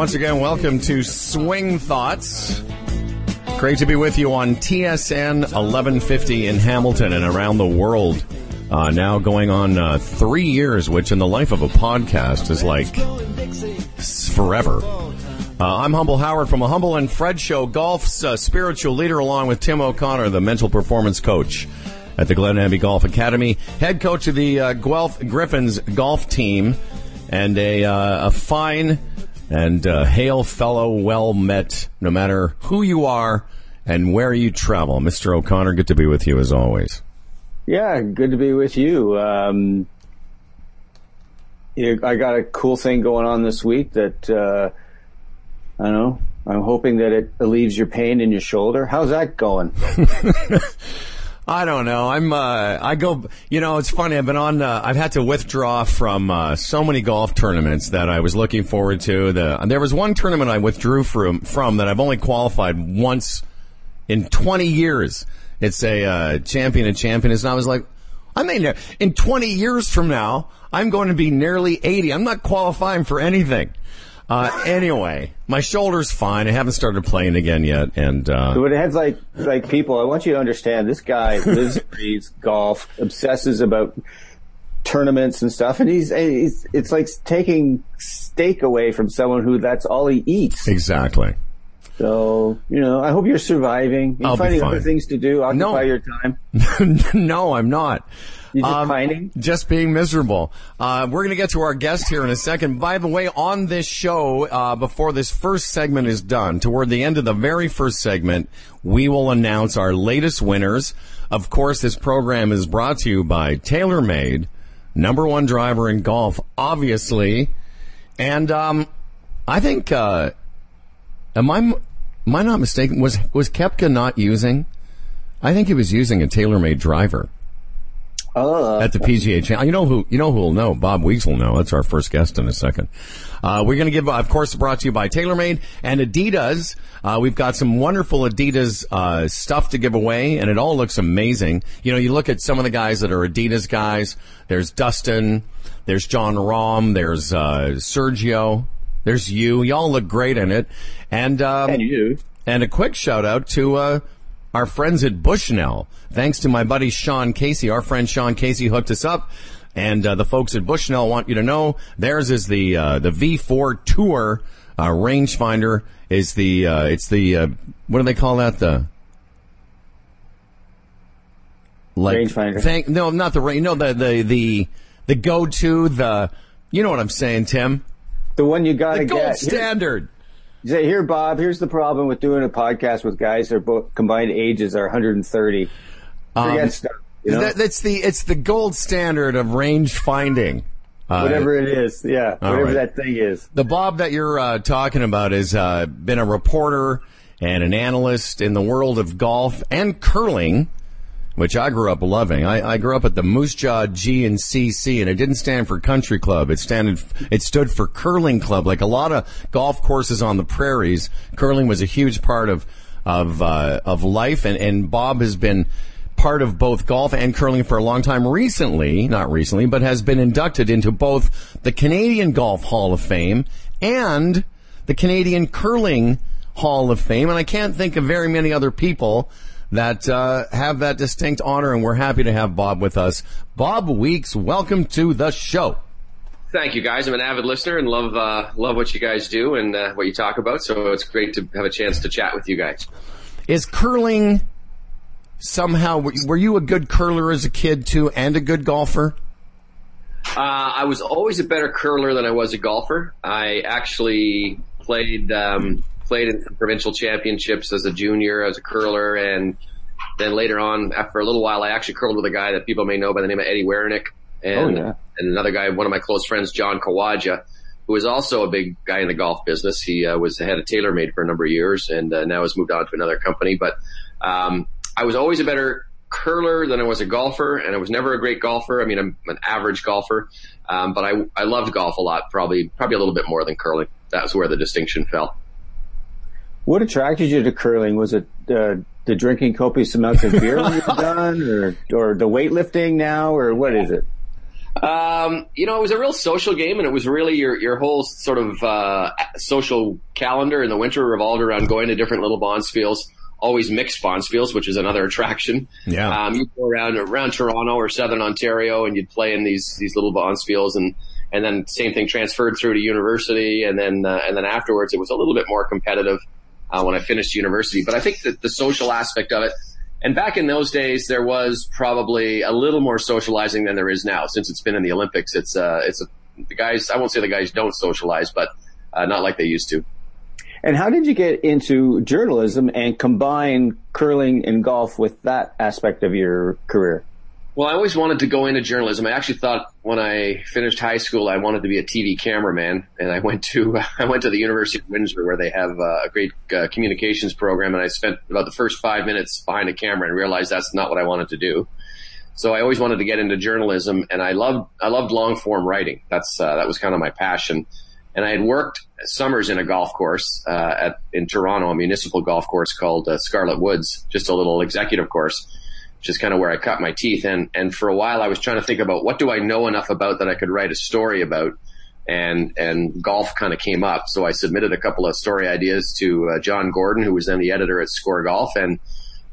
once again, welcome to Swing Thoughts. Great to be with you on TSN 1150 in Hamilton and around the world. Uh, now going on uh, three years, which in the life of a podcast is like forever. Uh, I'm Humble Howard from a Humble and Fred Show, golf's uh, spiritual leader, along with Tim O'Connor, the mental performance coach at the Glen Abbey Golf Academy, head coach of the uh, Guelph Griffins golf team, and a, uh, a fine and uh, hail fellow, well met, no matter who you are and where you travel. Mr. O'Connor, good to be with you as always. Yeah, good to be with you. Um, I got a cool thing going on this week that, uh, I don't know, I'm hoping that it alleviates your pain in your shoulder. How's that going? I don't know. I'm, uh, I go, you know, it's funny. I've been on, uh, I've had to withdraw from, uh, so many golf tournaments that I was looking forward to. The, there was one tournament I withdrew from, from that I've only qualified once in 20 years. It's a, uh, champion of champions. And I was like, I mean, in 20 years from now, I'm going to be nearly 80. I'm not qualifying for anything. Uh, anyway, my shoulder's fine. I haven't started playing again yet, and uh, but it has like like people. I want you to understand. This guy lives, breathes golf, obsesses about tournaments and stuff, and he's, he's it's like taking steak away from someone who that's all he eats. exactly. So you know, I hope you're surviving. You're I'll finding other things to do, occupy No. your time. no, I'm not. You just Um, pining. Just being miserable. Uh, we're going to get to our guest here in a second. By the way, on this show, uh, before this first segment is done, toward the end of the very first segment, we will announce our latest winners. Of course, this program is brought to you by TaylorMade, number one driver in golf, obviously. And um, I think, uh, am I am I not mistaken? Was was Koepka not using? I think he was using a TaylorMade driver Oh, at the PGA Channel. You know who? You know who will know? Bob Weeks will know. That's our first guest in a second. Uh, we're going to give, of course, brought to you by TaylorMade and Adidas. Uh, we've got some wonderful Adidas uh, stuff to give away, and it all looks amazing. You know, you look at some of the guys that are Adidas guys. There's Dustin. There's Jon Rahm. There's uh, Sergio. There's you. Y'all look great in it. And um, and you. and a quick shout out to uh, our friends at Bushnell. Thanks to my buddy Sean Casey. Our friend Sean Casey hooked us up. And uh, the folks at Bushnell want you to know theirs is the uh, the V4 Tour uh, rangefinder. Is the uh, it's the uh, what do they call that the like Rangefinder. Thank no, not the range. No, the the the the go to the you know what I'm saying, Tim. The one you got to gold get. Here- standard. You say, here, Bob, here's the problem with doing a podcast with guys their both combined ages are 130. Forget stuff. You know? That, that's the it's the gold standard of range finding. Uh, whatever it is. Yeah. Whatever right. that thing is. The Bob that you're uh, talking about has uh, been a reporter and an analyst in the world of golf and curling, which I grew up loving. I, I grew up at the Moose Jaw G and CC, and it didn't stand for country club. It standed, it stood for curling club. Like a lot of golf courses on the prairies, curling was a huge part of of uh, of life. And, and Bob has been part of both golf and curling for a long time. Recently, not recently, but has been inducted into both the Canadian Golf Hall of Fame and the Canadian Curling Hall of Fame. And I can't think of very many other people that uh, have that distinct honor. And we're happy to have Bob with us. Bob Weeks, welcome to the show. Thank you, guys. I'm an avid listener and love uh, love what you guys do and uh, what you talk about. So it's great to have a chance to chat with you guys. Is curling somehow? Were you a good curler as a kid too, and a good golfer? Uh, I was always a better curler than I was a golfer. I actually played um, played in provincial championships as a junior as a curler, and then later on, after a little while, I actually curled with a guy that people may know by the name of Eddie Werenich, and Oh, yeah. and another guy, one of my close friends, John Kawaja, who was also a big guy in the golf business. He uh, was the head of TaylorMade for a number of years, and uh, now has moved on to another company. But um, I was always a better curler than I was a golfer, and I was never a great golfer. I mean, I'm an average golfer, um, but I I loved golf a lot, probably probably a little bit more than curling. That's where the distinction fell. What attracted you to curling? Was it uh, the drinking copious amounts of beer when you were done, or or the weightlifting now, or what is it? Um, you know, it was a real social game, and it was really your your whole sort of uh, social calendar in the winter revolved around going to different little bonspiels. Always mixed bonspiels, which is another attraction. Yeah. Um, you go around around Toronto or Southern Ontario, and you'd play in these these little bonspiels, and and then same thing transferred through to university, and then uh, and then afterwards it was a little bit more competitive uh, when I finished university. But I think that the social aspect of it, and back in those days, there was probably a little more socializing than there is now. Since it's been in the Olympics, it's uh, it's a, the guys. I won't say the guys don't socialize, but uh, not like they used to. And how did you get into journalism and combine curling and golf with that aspect of your career? Well, I always wanted to go into journalism. I actually thought when I finished high school, I wanted to be a TV cameraman, and I went to I went to the University of Windsor, where they have uh, a great uh, communications program, and I spent about the first five minutes behind a camera and realized that's not what I wanted to do. So I always wanted to get into journalism, and I loved I loved long form writing. That's uh, that was kind of my passion. And I had worked summers in a golf course uh, at in Toronto, a municipal golf course called uh, Scarlett Woods, just a little executive course which is kind of where I cut my teeth. And, and for a while I was trying to think about what do I know enough about that I could write a story about. And, and golf kind of came up. So I submitted a couple of story ideas to uh, John Gordon, who was then the editor at Score Golf. And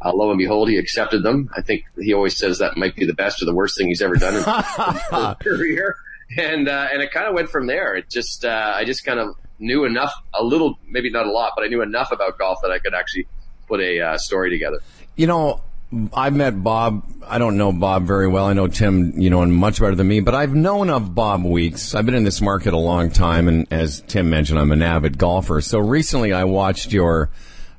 uh, lo and behold, he accepted them. I think he always says that might be the best or the worst thing he's ever done in his career. And, uh, and it kind of went from there. It just, uh, I just kind of knew enough, a little, maybe not a lot, but I knew enough about golf that I could actually put a uh, story together. You know, I've met Bob. I don't know Bob very well. I know Tim, you know, much better than me, but I've known of Bob Weeks. I've been in this market a long time. And as Tim mentioned, I'm an avid golfer. So recently I watched your,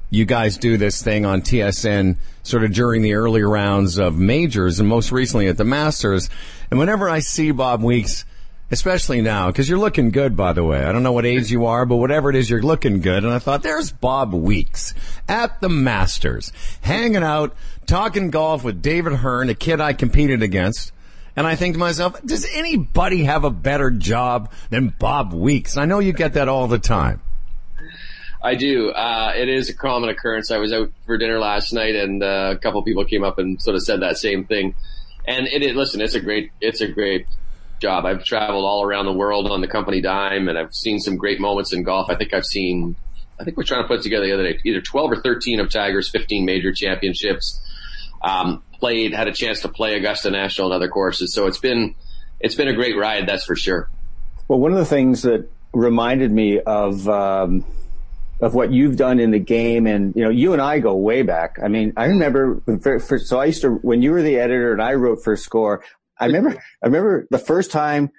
you guys do this thing on TSN sort of during the early rounds of majors and most recently at the Masters. And whenever I see Bob Weeks, especially now, because you're looking good, by the way. I don't know what age you are, but whatever it is, you're looking good. And I thought, there's Bob Weeks at the Masters, hanging out, talking golf with David Hearn, a kid I competed against. And I think to myself, does anybody have a better job than Bob Weeks? I know you get that all the time. I do. Uh, it is a common occurrence. I was out for dinner last night, and uh, a couple people came up and sort of said that same thing. And it, it listen, it's a great, it's a great job. I've traveled all around the world on the company dime, and I've seen some great moments in golf. I think I've seen. I think we're trying to put together the other day either 12 or 13 of Tiger's 15 major championships. Um, played, had a chance to play Augusta National and other courses. So it's been, it's been a great ride. That's for sure. Well, one of the things that reminded me of, um, of what you've done in the game. And, you know, you and I go way back. I mean, I remember, for, for, so I used to, when you were the editor and I wrote for Score, I remember, I remember the first time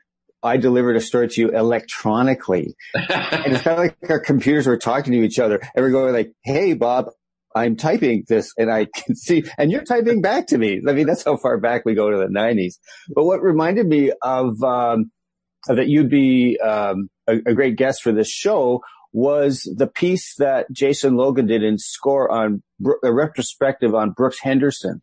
I delivered a story to you electronically. and it's kind of like our computers were talking to each other and we're going like, Hey, Bob, I'm typing this and I can see, and you're typing back to me. I mean, that's how far back we go to the nineties. But what reminded me of, um, that you'd be, um, a, a great guest for this show was the piece that Jason Logan did in score on a retrospective on Brooks Henderson,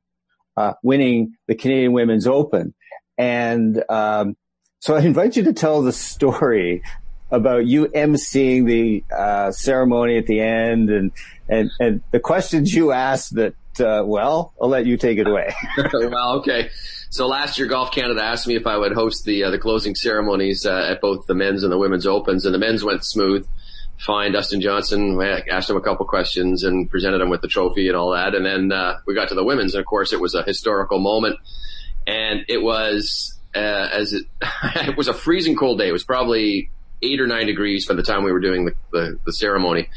uh, winning the Canadian Women's Open. And, um, so I invite you to tell the story about you emceeing the uh, ceremony at the end and, and, and the questions you asked that, uh, well, I'll let you take it away. well, okay. So last year, Golf Canada asked me if I would host the uh, the closing ceremonies uh, at both the men's and the women's opens, and the men's went smooth. Fine, Dustin Johnson. Asked him a couple questions and presented him with the trophy and all that, and then uh, we got to the women's, and of course, it was a historical moment, and it was uh, as it, it was a freezing cold day. It was probably eight or nine degrees by the time we were doing the, the, the ceremony.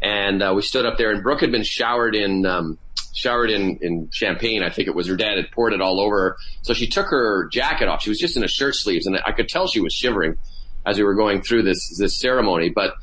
And uh, we stood up there, and Brooke had been showered in um, showered in in champagne. I think it was her dad had poured it all over her. So she took her jacket off. She was just in a shirt sleeves, and I could tell she was shivering as we were going through this this ceremony. But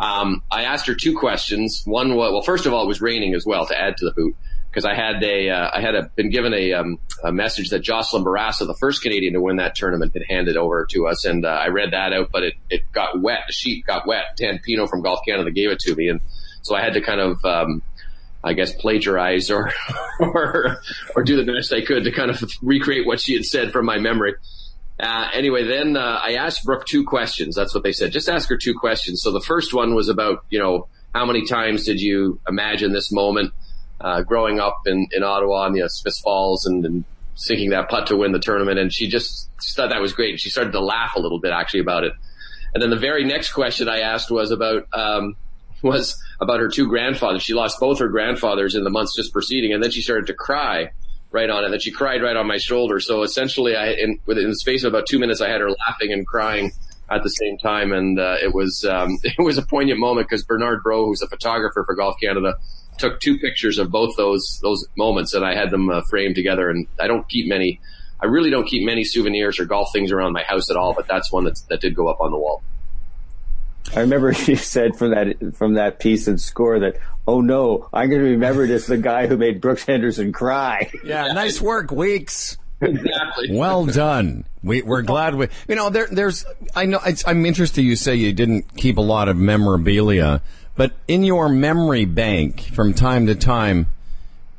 um, I asked her two questions. One was well, first of all, it was raining as well to add to the boot because I had a uh, I had a, been given a, um, a message that Jocelyne Bourassa, the first Canadian to win that tournament, had handed over to us, and uh, I read that out, but it, it got wet. The sheet got wet. Dan Pino from Golf Canada gave it to me, and so I had to kind of um, I guess plagiarize or or or do the best I could to kind of recreate what she had said from my memory. Uh, anyway, then uh, I asked Brooke two questions. That's what they said. Just ask her two questions. So the first one was about you know how many times did you imagine this moment? Uh, growing up in, in Ottawa and the Smiths Falls and, and sinking that putt to win the tournament, and she just thought that was great. And She started to laugh a little bit actually about it. And then the very next question I asked was about um, was about her two grandfathers. She lost both her grandfathers in the months just preceding, and then she started to cry right on it. And then she cried right on my shoulder. So essentially, I in within the space of about two minutes, I had her laughing and crying at the same time, and uh, it was um, it was a poignant moment because Bernard Brault, who's a photographer for Golf Canada, took two pictures of both those those moments, and I had them uh, framed together. And I don't keep many. I really don't keep many souvenirs or golf things around my house at all, but that's one that that did go up on the wall. I remember you said from that from that piece and score that, oh no, I'm going to remember as the guy who made Brooks Henderson cry. Yeah, nice work, Weeks. Exactly. Well done. We, we're glad we, you know, there, there's, I know, I'm interested you say you didn't keep a lot of memorabilia, but in your memory bank from time to time,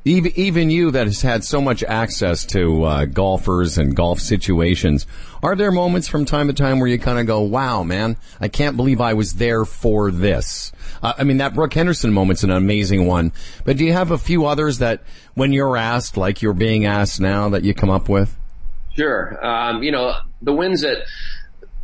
even, you that has had so much access to uh, golfers and golf situations, are there moments from time to time where you kind of go, wow, man, I can't believe I was there for this? Uh, I mean, that Brooke Henderson moment's an amazing one, but do you have a few others that when you're asked, like you're being asked now, that you come up with? Sure. Um, you know, the wins that,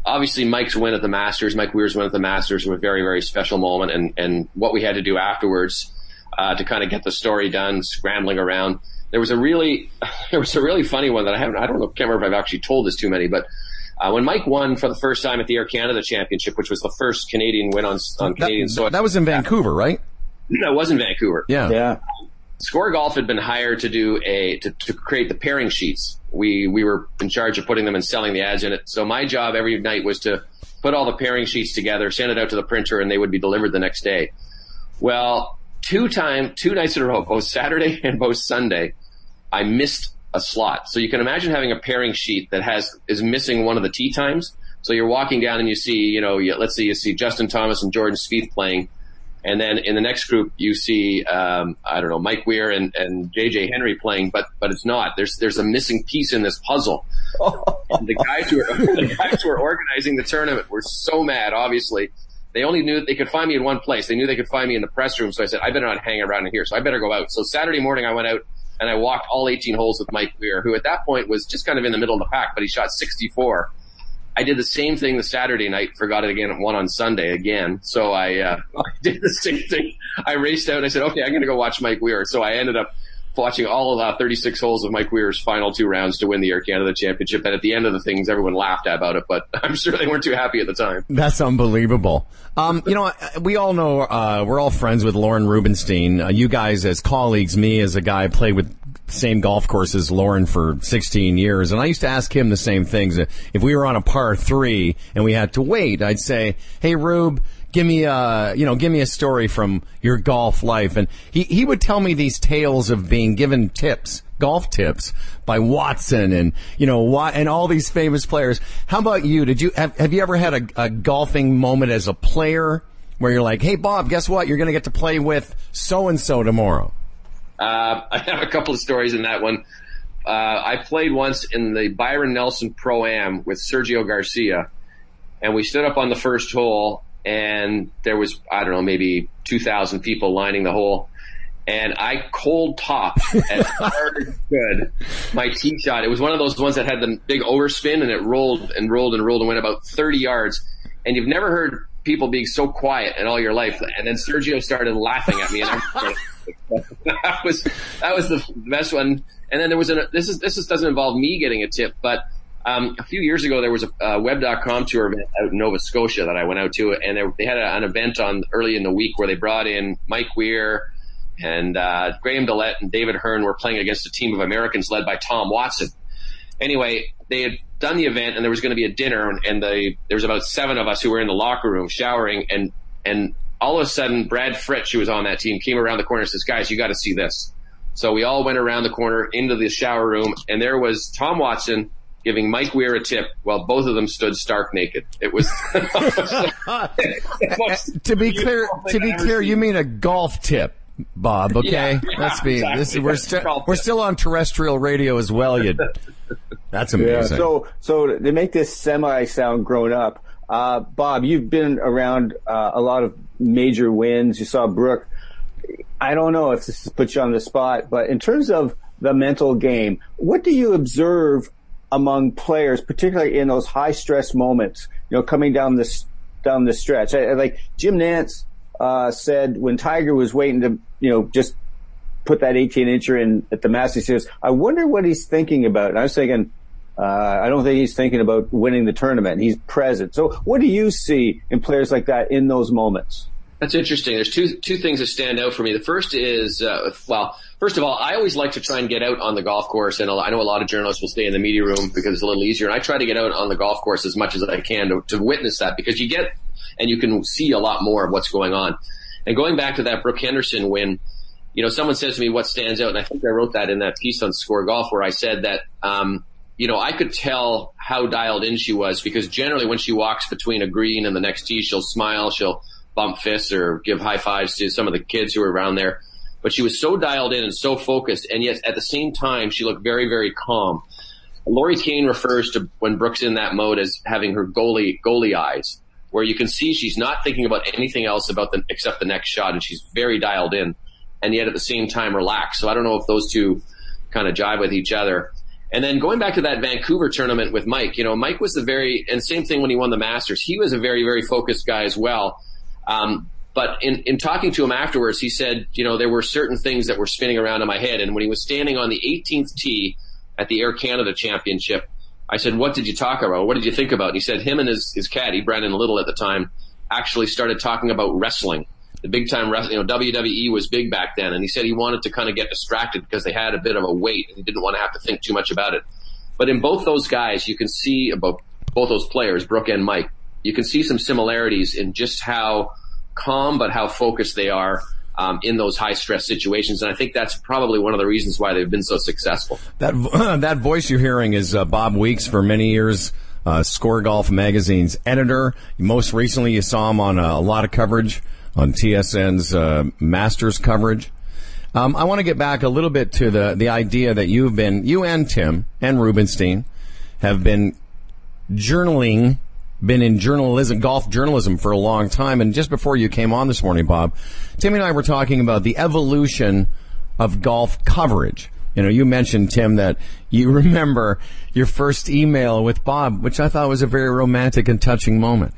obviously Mike's win at the Masters, Mike Weir's win at the Masters was a very, very special moment and, and what we had to do afterwards uh, to kind of get the story done, scrambling around. There was a really, there was a really funny one that I haven't, I don't know, can't remember if I've actually told this too many, but uh, when Mike won for the first time at the Air Canada Championship, which was the first Canadian win on on Canadian that, soil. That was in Vancouver, right? That was in Vancouver. Yeah. Yeah. Score Golf had been hired to do a to, to create the pairing sheets. We we were in charge of putting them and selling the ads in it. So my job every night was to put all the pairing sheets together, send it out to the printer, and they would be delivered the next day. Well, two time, two nights in a row, both Saturday and both Sunday, I missed a slot. So you can imagine having a pairing sheet that has is missing one of the tee times. So you're walking down and you see, you know, you, let's say you see Justin Thomas and Jordan Spieth playing, and then in the next group you see, um, I don't know, Mike Weir and, and JJ Henry playing, but but it's not. There's there's a missing piece in this puzzle. and the guys who are the guys who are organizing the tournament were so mad. Obviously, they only knew they could find me in one place. They knew they could find me in the press room. So I said, I better not hang around in here. So I better go out. So Saturday morning, I went out and I walked all 18 holes with Mike Weir, who at that point was just kind of in the middle of the pack, but he shot 64. I did the same thing the Saturday night, forgot it again at one on Sunday again. So I, uh, I did the same thing. I raced out and I said, okay, I'm going to go watch Mike Weir. So I ended up watching all of the 36 holes of Mike Weir's final two rounds to win the Air Canada Championship. And at the end of the things, everyone laughed about it, but I'm sure they weren't too happy at the time. That's unbelievable. Um, you know, we all know, uh, we're all friends with Lorne Rubenstein. Uh, you guys as colleagues, me as a guy, play with same golf course as Lorne for 16 years. And I used to ask him the same things. If we were on a par three and we had to wait, I'd say, Hey, Rube, give me a, you know, give me a story from your golf life. And he, he would tell me these tales of being given tips, golf tips by Watson and, you know, and all these famous players. How about you? Did you, have, have you ever had a, a golfing moment as a player where you're like, Hey, Bob, guess what? You're going to get to play with so and so tomorrow. Uh, I have a couple of stories in that one. Uh, I played once in the Byron Nelson Pro Am with Sergio Garcia, and we stood up on the first hole, and there was I don't know maybe two thousand people lining the hole, and I cold topped as hard as could my tee shot. It was one of those ones that had the big overspin, and it rolled and rolled and rolled and went about thirty yards. And you've never heard people being so quiet in all your life. And then Sergio started laughing at me, and I that was that was the best one. And then there was a this is this is, doesn't involve me getting a tip, but um, a few years ago there was a, a web.com tour event out in Nova Scotia that I went out to, and they, they had a, an event on early in the week where they brought in Mike Weir and uh, Graham DeLaet and David Hearn were playing against a team of Americans led by Tom Watson. Anyway, they had done the event and there was going to be a dinner, and, and there was about seven of us who were in the locker room showering, and and all of a sudden, Brad Fritsch, who was on that team, came around the corner and says, guys, you got to see this. So we all went around the corner into the shower room and there was Tom Watson giving Mike Weir a tip while both of them stood stark naked. It was, to be clear, to be clear, you mean a golf tip. Bob, okay? Yeah, yeah, Let's be, exactly. this, we're, st- we're still on terrestrial radio as well. You, that's amazing. Yeah. So, so to make this semi sound grown up, uh, Bob, you've been around uh, a lot of major wins. You saw Brooke. I don't know if this puts you on the spot, but in terms of the mental game. What do you observe among players, particularly in those high stress moments? You know, coming down this down the stretch. I, like Jim Nantz uh, said when Tiger was waiting to, you know, just put that 18 incher in at the Masters, he says, I wonder what he's thinking about. And I was thinking, uh, I don't think he's thinking about winning the tournament. He's present. So what do you see in players like that in those moments? That's interesting. There's two two things that stand out for me. The first is, uh, well, first of all, I always like to try and get out on the golf course, and I know a lot of journalists will stay in the media room because it's a little easier. And I try to get out on the golf course as much as I can to, to witness that because you get and you can see a lot more of what's going on. And going back to that Brooke Henderson win, you know, someone says to me what stands out, and I think I wrote that in that piece on Score Golf where I said that, um, you know, I could tell how dialed in she was because generally when she walks between a green and the next tee, she'll smile, she'll bump fists or give high fives to some of the kids who are around there. But she was so dialed in and so focused, and yet at the same time, she looked very, very calm. Lorie Kane refers to when Brooks in that mode as having her goalie goalie eyes, where you can see she's not thinking about anything else about the except the next shot, and she's very dialed in, and yet at the same time relaxed. So I don't know if those two kind of jive with each other. And then going back to that Vancouver tournament with Mike, you know, Mike was the very, and same thing when he won the Masters. He was a very, very focused guy as well. Um, but in, in talking to him afterwards, he said, you know, there were certain things that were spinning around in my head. And when he was standing on the 18th tee at the Air Canada Championship, I said, what did you talk about? What did you think about? And he said him and his, his caddy, Brennan Little at the time, actually started talking about wrestling. The big time wrestling, you know, WWE was big back then. And he said he wanted to kind of get distracted because they had a bit of a weight and he didn't want to have to think too much about it. But in both those guys, you can see about both those players, Brooke and Mike, you can see some similarities in just how calm, but how focused they are um, in those high stress situations. And I think that's probably one of the reasons why they've been so successful. That that voice you're hearing is uh, Bob Weeks for many years. Uh, Score Golf magazine's editor. Most recently, you saw him on a, a lot of coverage on TSN's uh, Masters coverage. Um, I want to get back a little bit to the the idea that you've been, you and Tim and Rubenstein, have been journaling been in journalism, golf journalism for a long time. And just before you came on this morning, Bob, Tim and I were talking about the evolution of golf coverage. You know, you mentioned, Tim, that you remember your first email with Bob, which I thought was a very romantic and touching moment.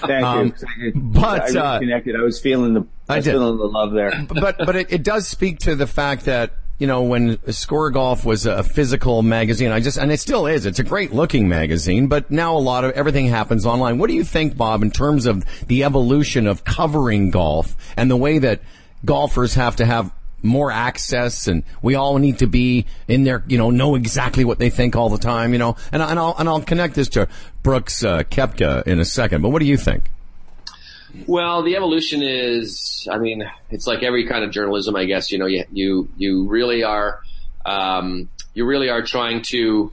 Thank um, you. But I uh, connected. I was feeling the I, I feeling the love there. But but it, it does speak to the fact that you know, when Score Golf was a physical magazine, I just, and it still is, it's a great looking magazine, but now a lot of everything happens online. What do you think, Bob, in terms of the evolution of covering golf and the way that golfers have to have more access and we all need to be in there, you know, know exactly what they think all the time, you know, and, and I'll, and I'll connect this to Brooks uh, Koepka in a second, but what do you think? Well, the evolution is, I mean, it's like every kind of journalism, I guess. You know, you you you really are, um, you really are trying to.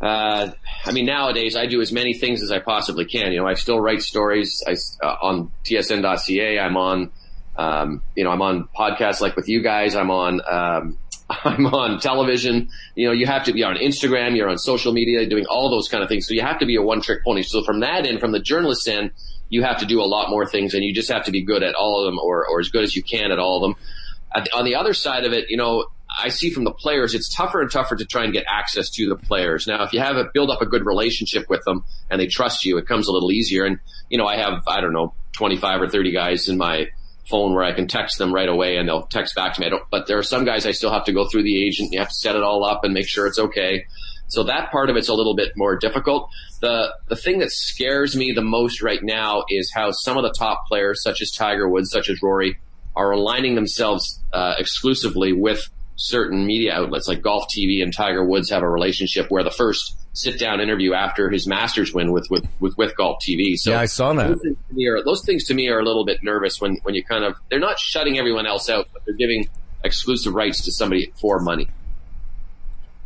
Uh, I mean, nowadays I do as many things as I possibly can. You know, I still write stories I, uh, on TSN.ca. I'm on, um, you know, I'm on podcasts like with you guys. I'm on, um, I'm on television. You know, you have to be on Instagram. You're on social media, doing all those kind of things. So you have to be a one trick pony. So from that end, from the journalist end you have to do a lot more things and you just have to be good at all of them or, or as good as you can at all of them. on the other side of it, you know, I see from the players, it's tougher and tougher to try and get access to the players. Now, if you have a, build up a good relationship with them and they trust you, it comes a little easier. And, you know, I have, I don't know, 25 or 30 guys in my phone where I can text them right away and they'll text back to me. but there are some guys I still have to go through the agent. You have to set it all up and make sure it's okay. So that part of it's a little bit more difficult. The the thing that scares me the most right now is how some of the top players, such as Tiger Woods, such as Rory, are aligning themselves uh, exclusively with certain media outlets like Golf TV and Tiger Woods have a relationship where the first sit down interview after his Masters win with with with, with Golf TV. So yeah, I saw that. Those things, are, those things to me are a little bit nervous when when you kind of they're not shutting everyone else out, but they're giving exclusive rights to somebody for money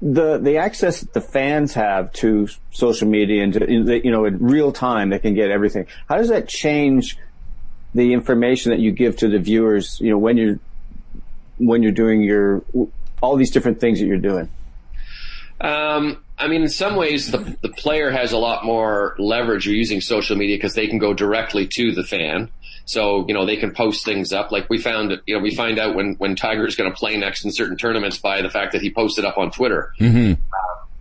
the the access that the fans have to social media and to, you know in real time they can get everything. How does that change the information that you give to the viewers? You know when you're when you're doing your all these different things that you're doing. Um, I mean, in some ways, the the player has a lot more leverage using social media because they can go directly to the fan. So, you know, they can post things up. Like we found, you know, we find out when, when Tiger is going to play next in certain tournaments by the fact that he posted up on Twitter. Mm-hmm.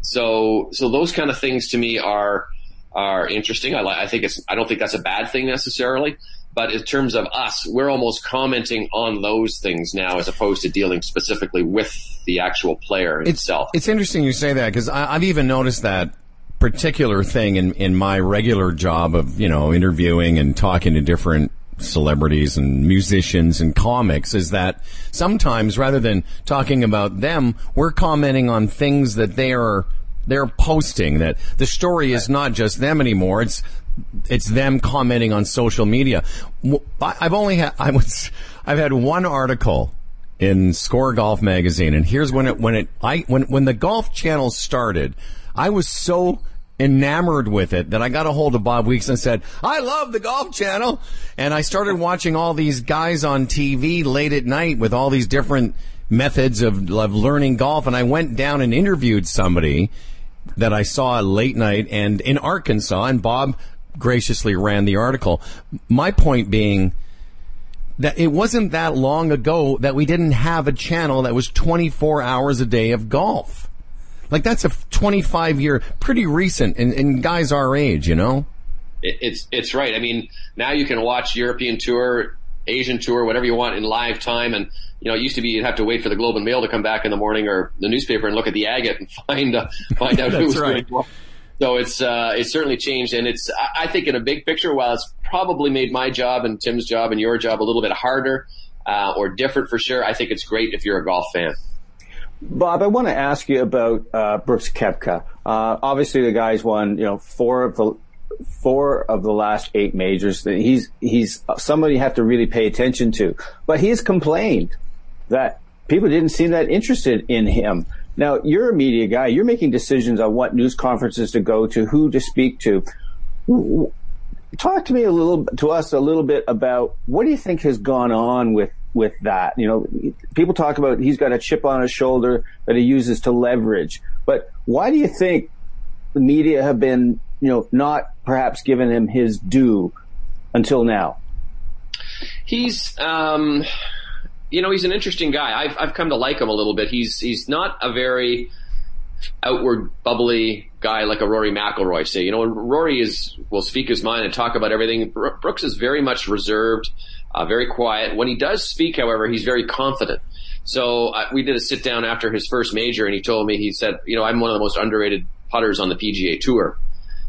So, so those kind of things to me are, are interesting. I, like I think it's, I don't think that's a bad thing necessarily. But in terms of us, we're almost commenting on those things now as opposed to dealing specifically with the actual player it's, itself. It's interesting you say that because I've even noticed that particular thing in, in my regular job of, you know, interviewing and talking to different celebrities and musicians and comics is that sometimes rather than talking about them, we're commenting on things that they are they're posting that the story is not just them anymore. It's it's them commenting on social media. I've only had I was I've had one article in Score Golf magazine, and here's when it when it I when when the Golf Channel started, I was so enamored with it that I got a hold of Bob Weeks and said, I love the Golf Channel. And I started watching all these guys on TV late at night with all these different methods of, of learning golf. And I went down and interviewed somebody that I saw late night and in Arkansas and Bob graciously ran the article. My point being that it wasn't that long ago that we didn't have a channel that was 24 hours a day of golf. Like that's a 25 year, pretty recent in, in guys our age, you know? It's, it's right. I mean, now you can watch European tour, Asian tour, whatever you want in live time. And, you know, it used to be you'd have to wait for the Globe and Mail to come back in the morning or the newspaper and look at the agate and find, uh, find out who was right. doing what. So it's uh, it's certainly changed, and it's I think in a big picture, while it's probably made my job and Tim's job and your job a little bit harder uh, or different for sure, I think it's great if you're a golf fan. Bob, I want to ask you about uh, Brooks Koepka. Uh, obviously, the guy's won you know four of the four of the last eight majors. He's he's somebody you have to really pay attention to, but he's complained that people didn't seem that interested in him. Now, you're a media guy. You're making decisions on what news conferences to go to, who to speak to. Talk to me a little, to us a little bit about what do you think has gone on with with that? You know, people talk about he's got a chip on his shoulder that he uses to leverage, but why do you think the media have been, you know, not perhaps given him his due until now? He's, um, you know, he's an interesting guy. I've I've come to like him a little bit. He's he's not a very outward bubbly guy like a Rory McIlroy. Say, you know, Rory is will speak his mind and talk about everything. Brooks is very much reserved, uh, very quiet. When he does speak, however, he's very confident. So uh, we did a sit down after his first major, and he told me he said, you know, I'm one of the most underrated putters on the PGA Tour.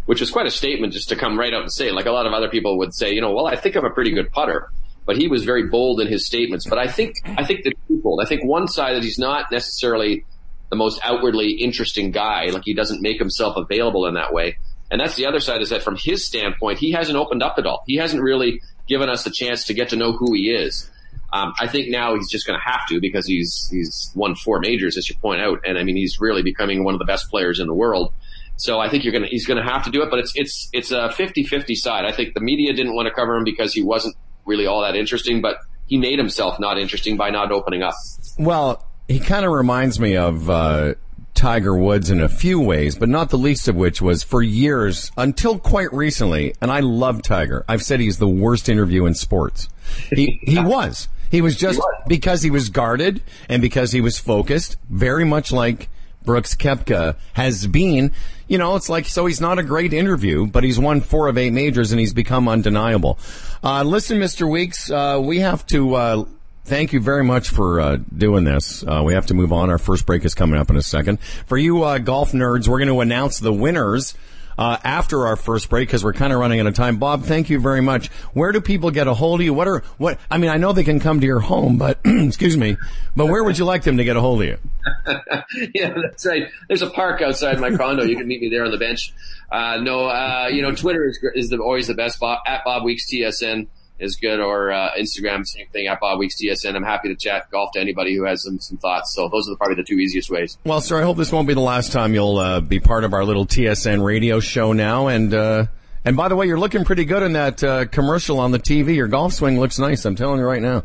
Which was quite a statement just to come right out and say. Like a lot of other people would say, you know, well, I think I'm a pretty good putter but he was very bold in his statements. But I think I think the twofold. I think one side that he's not necessarily the most outwardly interesting guy, like he doesn't make himself available in that way. And that's the other side is that from his standpoint, he hasn't opened up at all. He hasn't really given us a chance to get to know who he is. Um, I think now he's just going to have to because he's he's won four majors, as you point out, and I mean he's really becoming one of the best players in the world. So I think you're gonna he's going to have to do it, but it's it's it's a 50-50 side. I think the media didn't want to cover him because he wasn't really all that interesting, but he made himself not interesting by not opening up. Well, he kind of reminds me of uh, Tiger Woods in a few ways, but not the least of which was for years until quite recently. And I love Tiger. I've said he's the worst interview in sports. He he was. He was just he was. because he was guarded and because he was focused, very much like Brooks Koepka has been. You know, it's like, so he's not a great interview, but he's won four of eight majors and he's become undeniable. Uh, listen, Mr. Weeks, uh, we have to, uh, thank you very much for uh, doing this. Uh, we have to move on. Our first break is coming up in a second. For you uh, golf nerds, we're going to announce the winners uh, after our first break because we're kind of running out of time. Bob, thank you very much. Where do people get a hold of you? What are what? I mean, I know they can come to your home, but excuse me, but where would you like them to get a hold of you? yeah, that's right. There's a park outside my condo. You can meet me there on the bench. Uh, no, uh, you know, Twitter is, is the, always the best. Bob, at Bob Weeks TSN is good, or uh, Instagram, same thing at Bob Weeks TSN. I'm happy to chat golf to anybody who has some, some thoughts. So those are probably the two easiest ways. Well, sir, I hope this won't be the last time you'll uh, be part of our little TSN radio show now. And uh, and by the way, you're looking pretty good in that uh, commercial on the TV. Your golf swing looks nice. I'm telling you right now.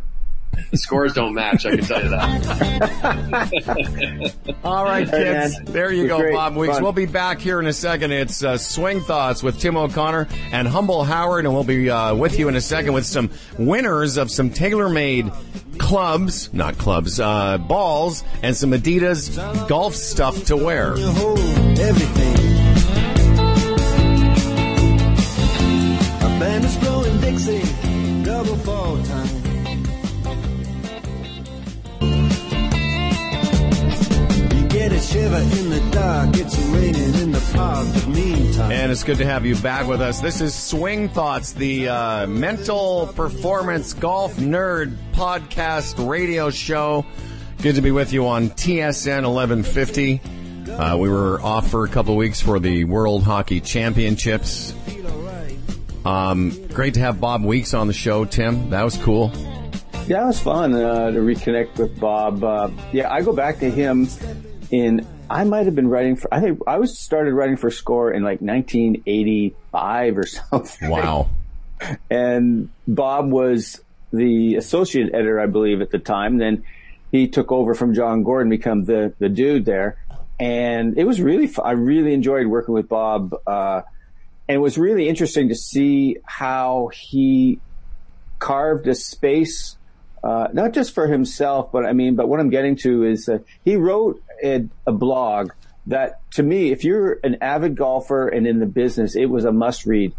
The scores don't match. I can tell you that. All right, kids. there you go, great. Bob Weeks. Fun. We'll be back here in a second. It's uh, Swing Thoughts with Tim O'Connor and Humble Howard, and we'll be uh, with you in a second with some winners of some TaylorMade clubs, not clubs, uh, balls, and some Adidas golf stuff to wear. Everything. band is blowing Dixie, Dark, it's and it's good to have you back with us. This is Swing Thoughts, the uh, mental performance golf nerd podcast radio show. Good to be with you on TSN 1150. Uh, we were off for a couple weeks for the World Hockey Championships. Um, great to have Bob Weeks on the show, Tim. That was cool. Yeah, it was fun uh, to reconnect with Bob. Uh, yeah, I go back to him in. I might have been writing for. I think I was started writing for Score in like 1985 or something. Wow. And Bob was the associate editor, I believe, at the time. Then he took over from John Gordon, become the the dude there, and it was really. Fun. I really enjoyed working with Bob. Uh, and it was really interesting to see how he carved a space, uh, not just for himself, but I mean, but what I'm getting to is that he wrote a, a blog that to me, if you're an avid golfer and in the business, it was a must read.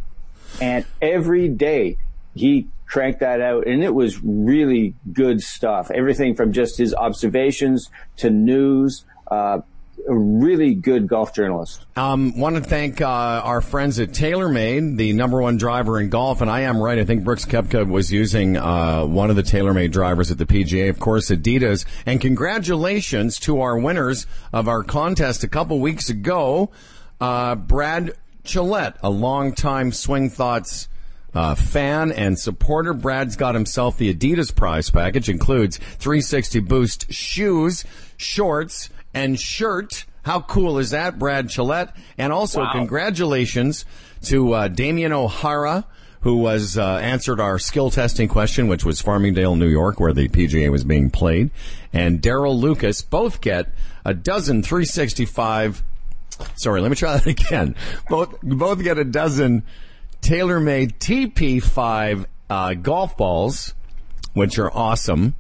And every day he cranked that out and it was really good stuff. Everything from just his observations to news, uh, a really good golf journalist. Um, want to thank uh, our friends at TaylorMade, the number one driver in golf, and I am right. I think Brooks Koepka was using uh, one of the TaylorMade drivers at the PGA, of course, Adidas. And congratulations to our winners of our contest a couple weeks ago, uh, Brad Gillette, a longtime Swing Thoughts. Uh, fan and supporter. Brad's got himself the Adidas prize package, includes 360 Boost shoes, shorts, and shirt. How cool is that, Brad Gillette? And also, wow. congratulations to uh, Damien O'Hara, who was uh, answered our skill testing question, which was Farmingdale, New York, where the PGA was being played, and Daryl Lucas both get a dozen 365. Sorry, let me try that again. Both both get a dozen TaylorMade TP5 uh, golf balls, which are awesome,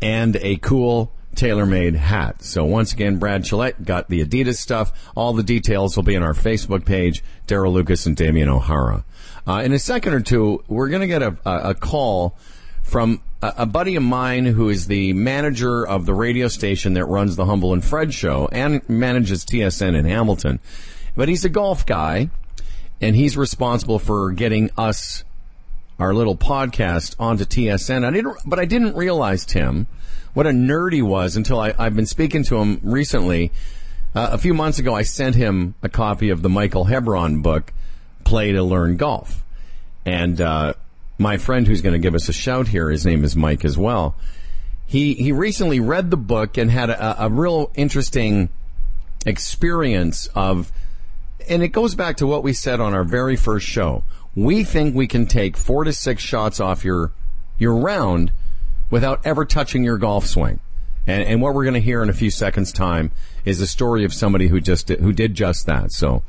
and a cool TaylorMade hat. So once again, Brad Gillette got the Adidas stuff. All the details will be on our Facebook page, Daryl Lucas and Damien O'Hara. Uh, in a second or two, we're going to get a, a, a, call from a, a, buddy of mine who is the manager of the radio station that runs the Humble and Fred show and manages TSN in Hamilton. But he's a golf guy and he's responsible for getting us our little podcast onto TSN. I didn't, but I didn't realize, Tim, what a nerd he was until I, have been speaking to him recently. Uh, a few months ago, I sent him a copy of the Michael Hebron book, Play to Learn Golf. And, uh, my friend who's going to give us a shout here, his name is Mike as well. He, he recently read the book and had a, a real interesting experience of, and it goes back to what we said on our very first show. We think we can take four to six shots off your, your round without ever touching your golf swing. And, and what we're going to hear in a few seconds time is a story of somebody who just did, who did just that. So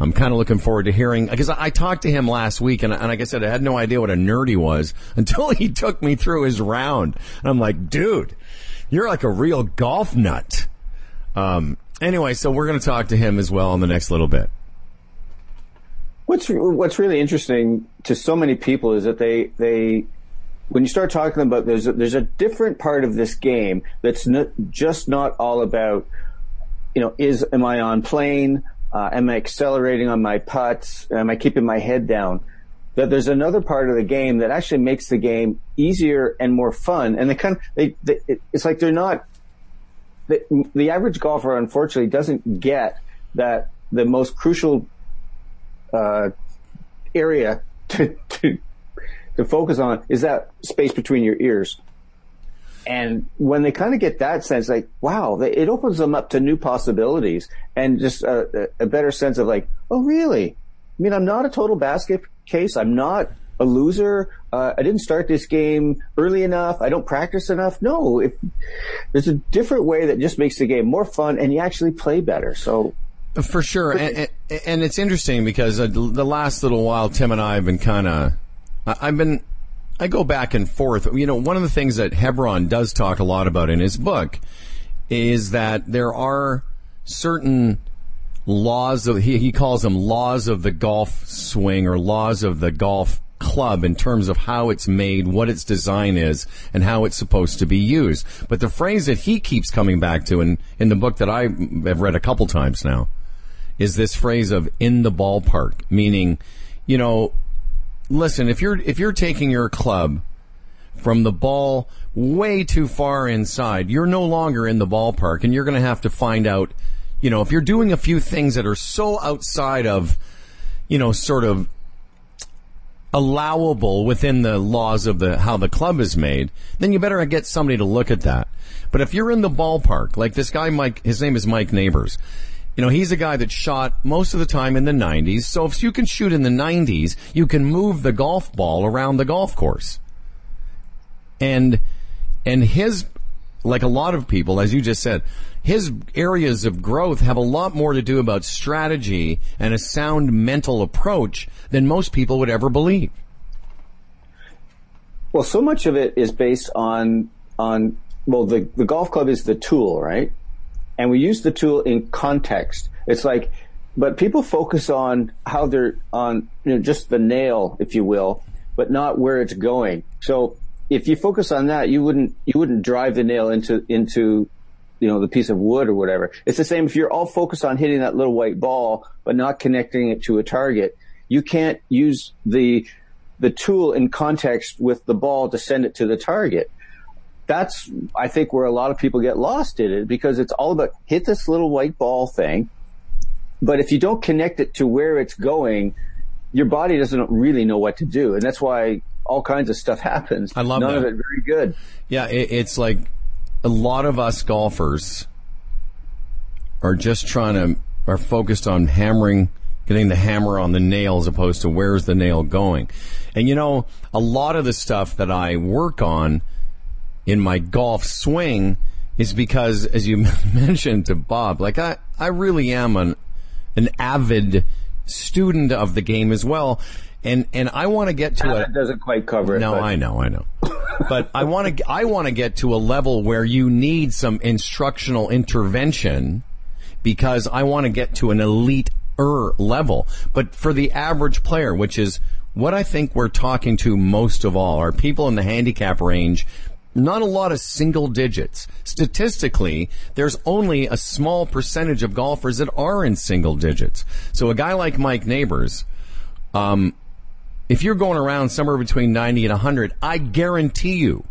I'm kind of looking forward to hearing because I, I, talked to him last week and, and like I said, I had no idea what a nerd he was until he took me through his round. And I'm like, dude, you're like a real golf nut. Um, anyway, so we're going to talk to him as well in the next little bit. What's what's really interesting to so many people is that they they when you start talking about there's a, there's a different part of this game that's not, just not all about you know is am I on plane? Uh, am I accelerating on my putts? Am I keeping my head down? That there's another part of the game that actually makes the game easier and more fun. And they kind of they, they it's like they're not the, the average golfer unfortunately doesn't get that the most crucial uh, area to, to to focus on is that space between your ears. And when they kind of get that sense, like, wow, it opens them up to new possibilities and just a, a, better sense of like, oh, really? I mean, I'm not a total basket case. I'm not a loser. Uh, I didn't start this game early enough. I don't practice enough. No, if, there's a different way that just makes the game more fun and you actually play better. So for sure. And, and, and it's interesting because uh, the last little while, Tim and I have been kind of, I've been, I go back and forth. You know, one of the things that Hebron does talk a lot about in his book is that there are certain laws of, he, he calls them laws of the golf swing or laws of the golf club in terms of how it's made, what its design is, and how it's supposed to be used. But the phrase that he keeps coming back to in, in the book that I have read a couple times now is this phrase of in the ballpark, meaning, you know, listen, if you're, if you're taking your club from the ball way too far inside, you're no longer in the ballpark and you're going to have to find out, you know, if you're doing a few things that are so outside of, you know, sort of allowable within the laws of the how the club is made, then you better get somebody to look at that. But if you're in the ballpark, like this guy Mike, his name is Mike Neighbors. You know, he's a guy that shot most of the time in the 90s. So if you can shoot in the 90s, you can move the golf ball around the golf course. And, and his, like a lot of people, as you just said, his areas of growth have a lot more to do about strategy and a sound mental approach than most people would ever believe. Well, so much of it is based on, on, well, the, the golf club is the tool, right? And we use the tool in context. It's like, but people focus on how they're on, you know, just the nail, if you will, but not where it's going. So if you focus on that, you wouldn't, you wouldn't drive the nail into, into, you know, the piece of wood or whatever. It's the same if you're all focused on hitting that little white ball, but not connecting it to a target. You can't use the, the tool in context with the ball to send it to the target that's, I think, where a lot of people get lost in it because it's all about hit this little white ball thing. But if you don't connect it to where it's going, your body doesn't really know what to do. And that's why all kinds of stuff happens. I love None that. of it very good. Yeah, it, it's like a lot of us golfers are just trying to, are focused on hammering, getting the hammer on the nail as opposed to where's the nail going. And you know, a lot of the stuff that I work on, in my golf swing is because, as you mentioned to Bob, like I, I really am an, an avid student of the game as well. And, and I want to get to it. doesn't quite cover it. No, but. I know, I know. but I want to, I want to get to a level where you need some instructional intervention because I want to get to an elite er level. But for the average player, which is what I think we're talking to most of all, are people in the handicap range not a lot of single digits. Statistically, there's only a small percentage of golfers that are in single digits. So a guy like Mike Neighbors, um, if you're going around somewhere between 90 and 100, I guarantee you,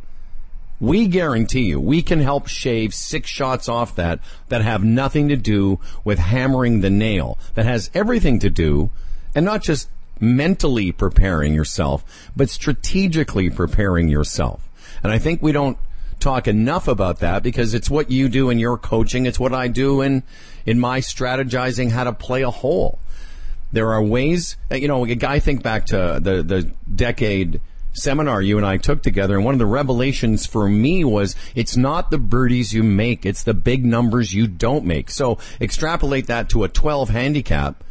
we guarantee you, we can help shave six shots off that that have nothing to do with hammering the nail. That has everything to do, and not just mentally preparing yourself, but strategically preparing yourself. And I think we don't talk enough about that because it's what you do in your coaching. It's what I do in, in my strategizing how to play a hole. There are ways, uh, you know, a guy think back to the, the decade seminar you and I took together. And one of the revelations for me was it's not the birdies you make. It's the big numbers you don't make. So extrapolate that to a 12 handicap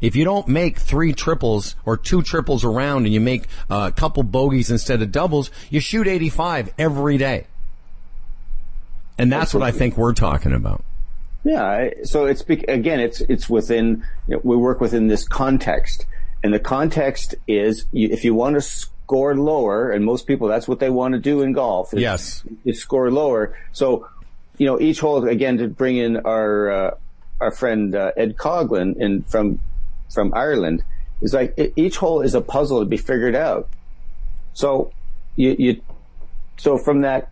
if you don't make three triples or two triples around and you make a couple bogeys instead of doubles, you shoot 85 every day. And that's what I think we're talking about. Yeah. So it's again, it's it's within you know, we work within this context, and the context is you, if you want to score lower, and most people that's what they want to do in golf. Is, yes, is score lower. So you know each hole again to bring in our uh, our friend uh, Ed Coughlin in from from Ireland is like each hole is a puzzle to be figured out. So you, you so from that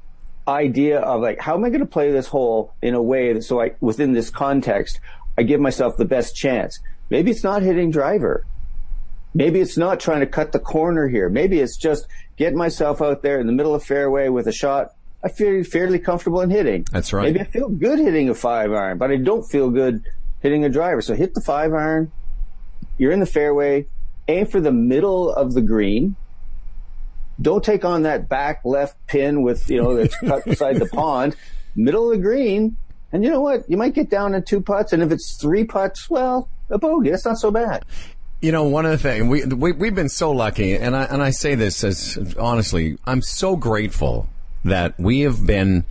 idea of like how am I going to play this hole in a way that so I within this context I give myself the best chance. Maybe it's not hitting driver. Maybe it's not trying to cut the corner here. Maybe it's just getting myself out there in the middle of fairway with a shot I feel fairly comfortable in hitting. That's right. Maybe I feel good hitting a five iron, but I don't feel good hitting a driver. So hit the five iron, you're in the fairway, aim for the middle of the green, don't take on that back left pin with, you know, that's cut beside the pond, middle of the green. And you know what? You might get down in two putts. And if it's three putts, well, a bogey. That's not so bad. You know, one of the things we, we we've been so lucky, and I and I say this as honestly, I'm so grateful that we have been,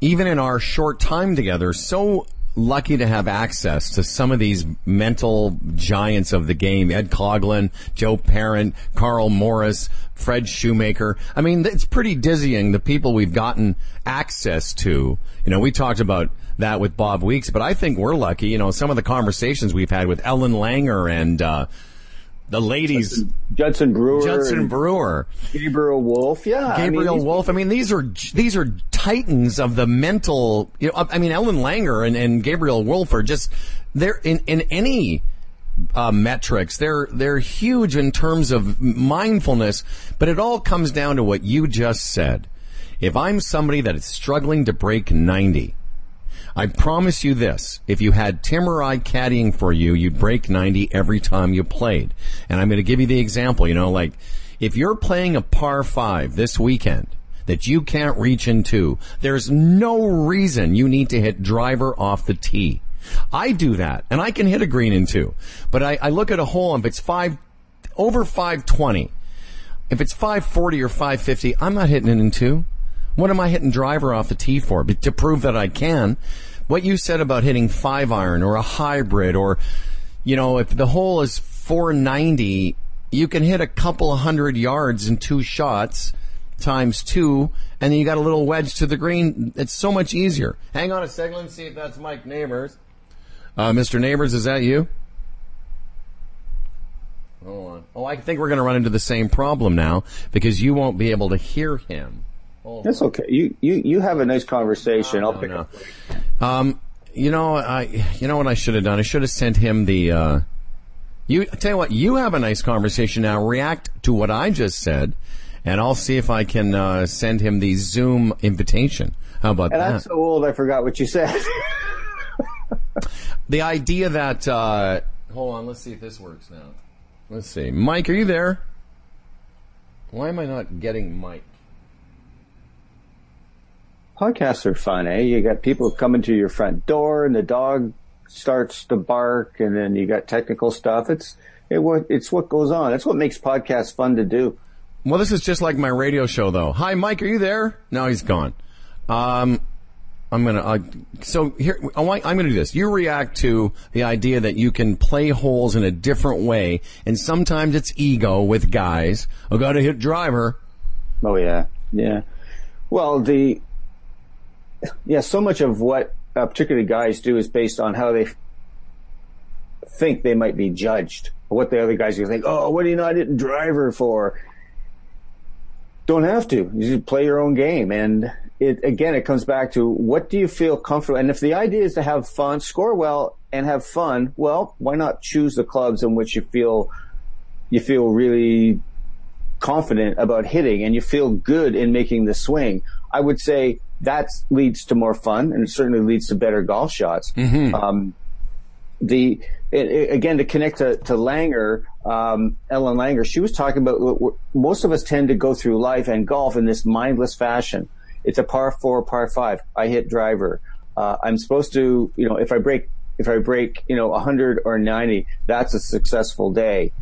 even in our short time together, so lucky to have access to some of these mental giants of the game. Ed Coughlin, Joe Parent, Carl Morris, Fred Shoemaker. I mean, it's pretty dizzying the people we've gotten access to. You know, we talked about that with Bob Weeks, but I think we're lucky. You know, some of the conversations we've had with Ellen Langer and, uh, the ladies, Judson, Judson Brewer, Judson Brewer, Gabriel Wolf, yeah, Gabriel I mean, Wolf. I mean, these are these are titans of the mental. You know, I mean, Ellen Langer and, and Gabriel Wolf are just they're in in any uh, metrics. They're they're huge in terms of mindfulness, but it all comes down to what you just said. If I'm somebody that is struggling to break ninety. I promise you this. If you had Tim or I caddying for you, you'd break 90 every time you played. And I'm going to give you the example, you know, like if you're playing a par five this weekend that you can't reach into, there's no reason you need to hit driver off the tee. I do that and I can hit a green in two, but I, I look at a hole if it's five, over 520, if it's 540 or 550, I'm not hitting it in two. What am I hitting driver off the tee for? But to prove that I can. What you said about hitting five iron or a hybrid or, you know, if the hole is 490, you can hit a couple hundred yards in two shots times two, and then you got a little wedge to the green. It's so much easier. Hang on a second. Let's see if that's Mike Neighbors. Uh, Mr. Neighbors, is that you? Hold on. Oh, I think we're going to run into the same problem now because you won't be able to hear him. Hold That's on. okay. You, you, you have a nice conversation. No, I'll pick no. up. Um, you know, I, you know what I should have done? I should have sent him the, uh, you, I tell you what, you have a nice conversation now. React to what I just said, and I'll see if I can, uh, send him the Zoom invitation. How about and that? I'm so old I forgot what you said. the idea that, uh, hold on, let's see if this works now. Let's see. Mike, are you there? Why am I not getting Mike? Podcasts are fun, eh? You got people coming to your front door and the dog starts to bark and then you got technical stuff. It's, it, it's what goes on. That's what makes podcasts fun to do. Well, this is just like my radio show though. Hi, Mike, are you there? No, he's gone. Um, I'm gonna, uh, so here, I'm gonna do this. You react to the idea that you can play holes in a different way and sometimes it's ego with guys. I gotta hit driver. Oh yeah, yeah. Well, the, yeah, so much of what uh, particularly guys do is based on how they think they might be judged. What the other guys are think, oh, what are you not hitting driver for? Don't have to. You just play your own game. And it, again, it comes back to what do you feel comfortable? And if the idea is to have fun, score well and have fun, well, why not choose the clubs in which you feel, you feel really confident about hitting and you feel good in making the swing? I would say that leads to more fun and it certainly leads to better golf shots. Mm-hmm. Um, the it, it, again to connect to, to Langer, um, Ellen Langer, she was talking about most of us tend to go through life and golf in this mindless fashion. It's a par four, par five. I hit driver. Uh, I'm supposed to, you know, if I break, if I break, you know, 100 or 90, that's a successful day.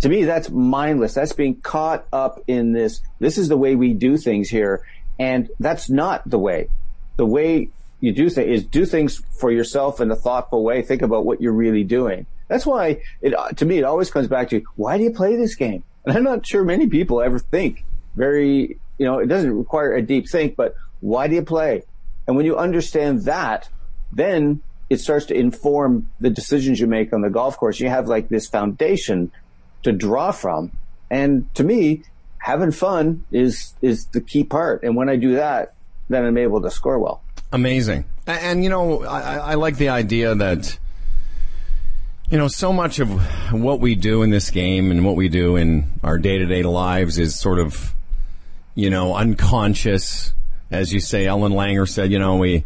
To me, that's mindless. That's being caught up in this. This is the way we do things here. And that's not the way. The way you do things is do things for yourself in a thoughtful way. Think about what you're really doing. That's why it, uh, to me, it always comes back to why do you play this game? And I'm not sure many people ever think very, you know, it doesn't require a deep think, but why do you play? And when you understand that, then it starts to inform the decisions you make on the golf course. You have like this foundation to draw from. And to me, having fun is is the key part. And when I do that, then I'm able to score well. Amazing. And, and you know, I, I like the idea that you know, so much of what we do in this game and what we do in our day to day lives is sort of, you know, unconscious. As you say, Ellen Langer said, you know, we,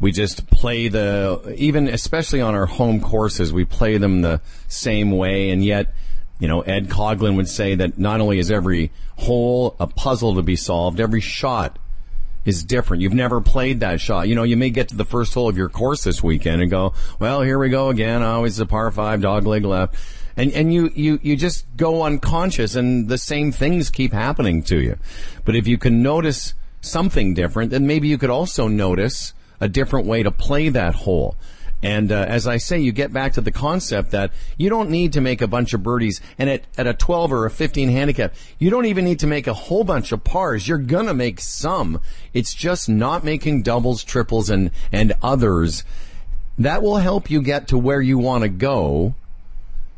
we just play the, even especially on our home courses, we play them the same way. And yet You know, Ed Coglin would say that not only is every hole a puzzle to be solved, every shot is different. You've never played that shot. You know, you may get to the first hole of your course this weekend and go, well, here we go again. Always a par five dog leg left. And, and you, you, you just go unconscious and the same things keep happening to you. But if you can notice something different, then maybe you could also notice a different way to play that hole. And uh, as I say, you get back to the concept that you don't need to make a bunch of birdies. And at, at a 12 or a 15 handicap, you don't even need to make a whole bunch of pars. You're going to make some. It's just not making doubles, triples, and, and others. That will help you get to where you want to go,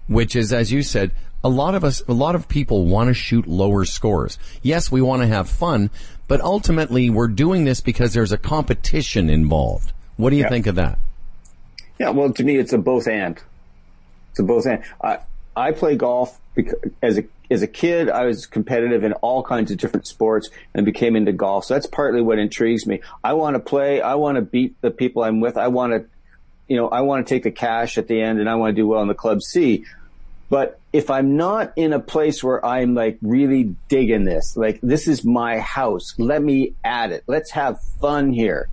which is, as you said, a lot of us, a lot of people want to shoot lower scores. Yes, we want to have fun, but ultimately we're doing this because there's a competition involved. What do you think of that? Yeah, well, to me, it's a both and. It's a both and. I I play golf because as a as a kid, I was competitive in all kinds of different sports and became into golf. So that's partly what intrigues me. I want to play. I want to beat the people I'm with. I want to, you know, I want to take the cash at the end and I want to do well in the club C. But if I'm not in a place where I'm like really digging this, like this is my house, let me add it. Let's have fun here.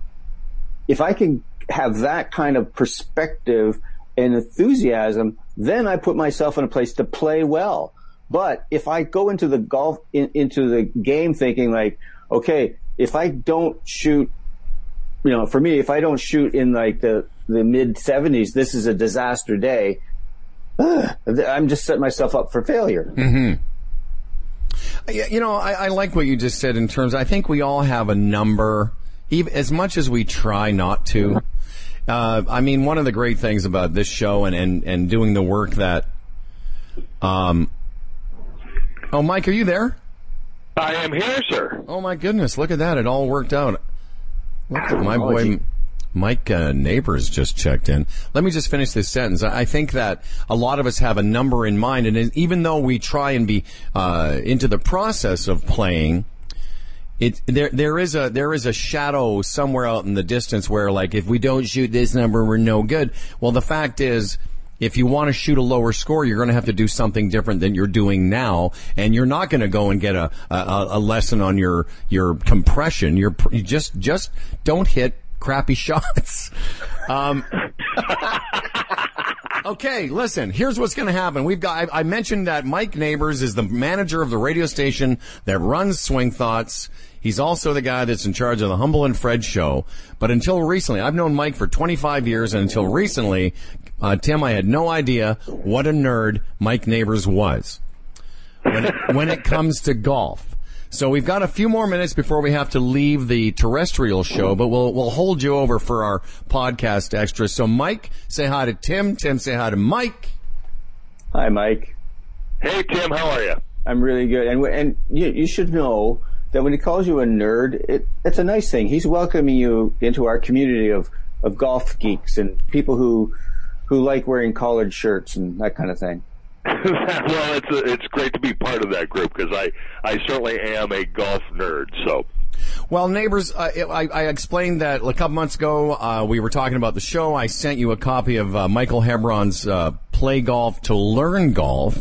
If I can have that kind of perspective and enthusiasm, then I put myself in a place to play well. But if I go into the golf, in, into the game thinking like, okay, if I don't shoot, you know, for me, if I don't shoot in like the, the mid seventies, this is a disaster day. Ugh, I'm just setting myself up for failure. Mm-hmm. You know, I, I like what you just said in terms, I think we all have a number, even as much as we try not to. Uh, I mean, one of the great things about this show and, and, and doing the work that, um, oh, Mike, are you there? I am here, sir. Oh my goodness, look at that. It all worked out. Look at my boy, Mike uh, Neighbors just checked in. Let me just finish this sentence. I think that a lot of us have a number in mind, and even though we try and be uh, into the process of playing, it there there is a there is a shadow somewhere out in the distance where like if we don't shoot this number we're no good. Well, the fact is if you want to shoot a lower score, you're going to have to do something different than you're doing now, and you're not going to go and get a, a, a lesson on your your compression. You're you just just don't hit crappy shots. Um, okay, listen. Here's what's going to happen. We've got. I, I mentioned that Mike Neighbors is the manager of the radio station that runs Swing Thoughts. He's also the guy that's in charge of the Humble and Fred show. But until recently, I've known Mike for 25 years, and until recently, uh, Tim, I had no idea what a nerd Mike Neighbors was when it, when it comes to golf. So we've got a few more minutes before we have to leave the terrestrial show, but we'll we'll hold you over for our podcast extra. So Mike, say hi to Tim. Tim, say hi to Mike. Hi, Mike. Hey, Tim. How are you? I'm really good, and and you, you should know that when he calls you a nerd, it, it's a nice thing. He's welcoming you into our community of of golf geeks and people who who like wearing collared shirts and that kind of thing. well, it's a, it's great to be part of that group because I I certainly am a golf nerd. So. Well, neighbors, uh, I, I, explained that a couple months ago uh, we were talking about the show. I sent you a copy of uh, Michael Hebron's uh, "Play Golf to Learn Golf,"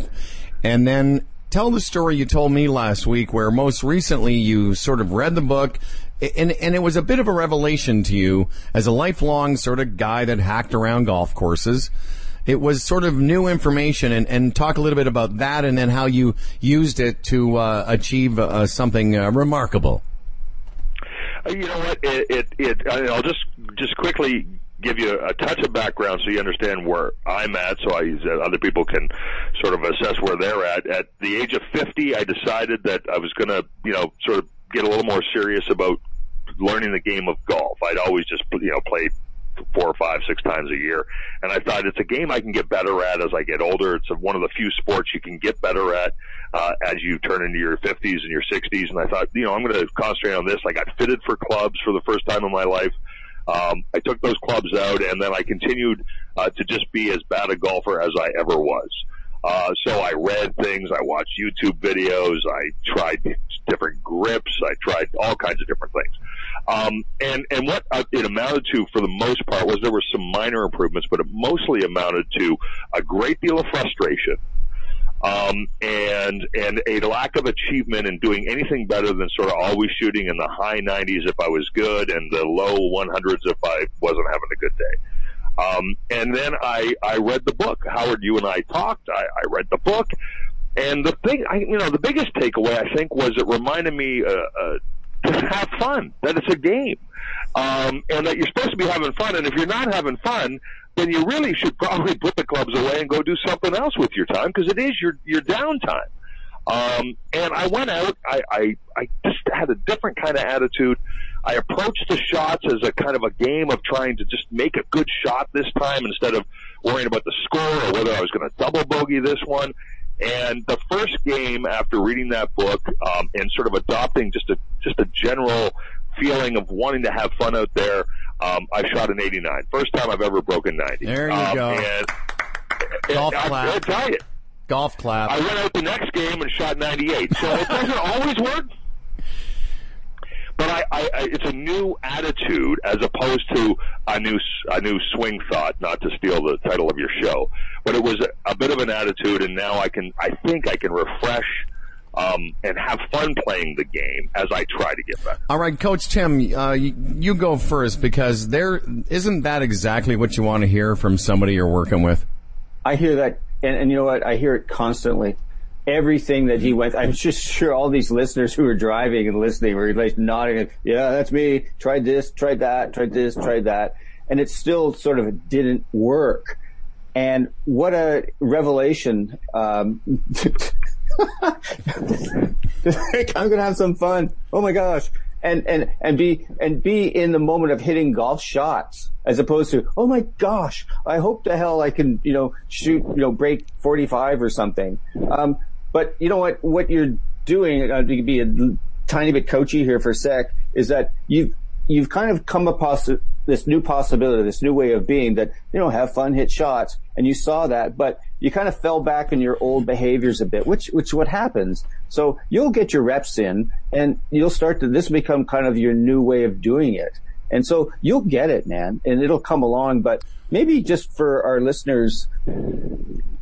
and then tell the story you told me last week, where most recently you sort of read the book. And, and it was a bit of a revelation to you as a lifelong sort of guy that hacked around golf courses it was sort of new information and, and talk a little bit about that and then how you used it to uh, achieve uh, something uh, remarkable. Uh, you know what? It, it, it, I'll just just quickly give you a touch of background so you understand where I'm at, so I, other people can sort of assess where they're at. At the age of 50, I decided that I was going to, you know, sort of get a little more serious about learning the game of golf. I'd always just, you know, played four or five, six times a year. And I thought it's a game I can get better at as I get older. It's one of the few sports you can get better at uh, as you turn into your 50s and your 60s. And I thought, you know, I'm going to concentrate on this. I got fitted for clubs for the first time in my life. Um, I took those clubs out, and then I continued uh, to just be as bad a golfer as I ever was. Uh, so I read things, I watched YouTube videos, I tried different grips, I tried all kinds of different things. Um, and, and what it amounted to for the most part was there were some minor improvements, but it mostly amounted to a great deal of frustration, um, and and a lack of achievement in doing anything better than sort of always shooting in the high 90s if I was good and the low 100s if I wasn't having a good day. Um, and then I I read the book. Howard, you and I talked. I, I read the book, and the thing, I, you know, the biggest takeaway I think was it reminded me uh, uh, to have fun. That it's a game, um, and that you're supposed to be having fun. And if you're not having fun, then you really should probably put the clubs away and go do something else with your time because it is your your downtime. Um, and I went out. I, I I just had a different kind of attitude. I approached the shots as a kind of a game of trying to just make a good shot this time instead of worrying about the score or whether I was going to double bogey this one. And the first game after reading that book um, and sort of adopting just a just a general feeling of wanting to have fun out there, um, I shot an 89. First time I've ever broken 90. There you um, go. And, Golf and clap. I, I tell you, Golf clap. I went out the next game and shot 98. So it doesn't always work. But I, I, I, it's a new attitude as opposed to a new, a new swing thought. Not to steal the title of your show, but it was a, a bit of an attitude, and now I can, I think I can refresh um, and have fun playing the game as I try to get better. All right, Coach Tim, uh, you, you go first because there isn't that exactly what you want to hear from somebody you're working with. I hear that, and, and you know what? I hear it constantly. Everything that he went, I'm just sure all these listeners who are driving and listening were like nodding, yeah, that's me. Tried this, tried that, tried this, tried that. And it still sort of didn't work. And what a revelation. Um, I'm to have some fun. Oh my gosh. And, and, and be, and be in the moment of hitting golf shots as opposed to, oh my gosh, I hope to hell I can, you know, shoot, you know, break 45 or something. Um, but you know what, what you're doing, uh, to be a tiny bit coachy here for a sec, is that you've, you've kind of come across this new possibility, this new way of being that, you know, have fun, hit shots, and you saw that, but you kind of fell back in your old behaviors a bit, which, which what happens. So you'll get your reps in and you'll start to, this become kind of your new way of doing it. And so you'll get it, man, and it'll come along, but maybe just for our listeners,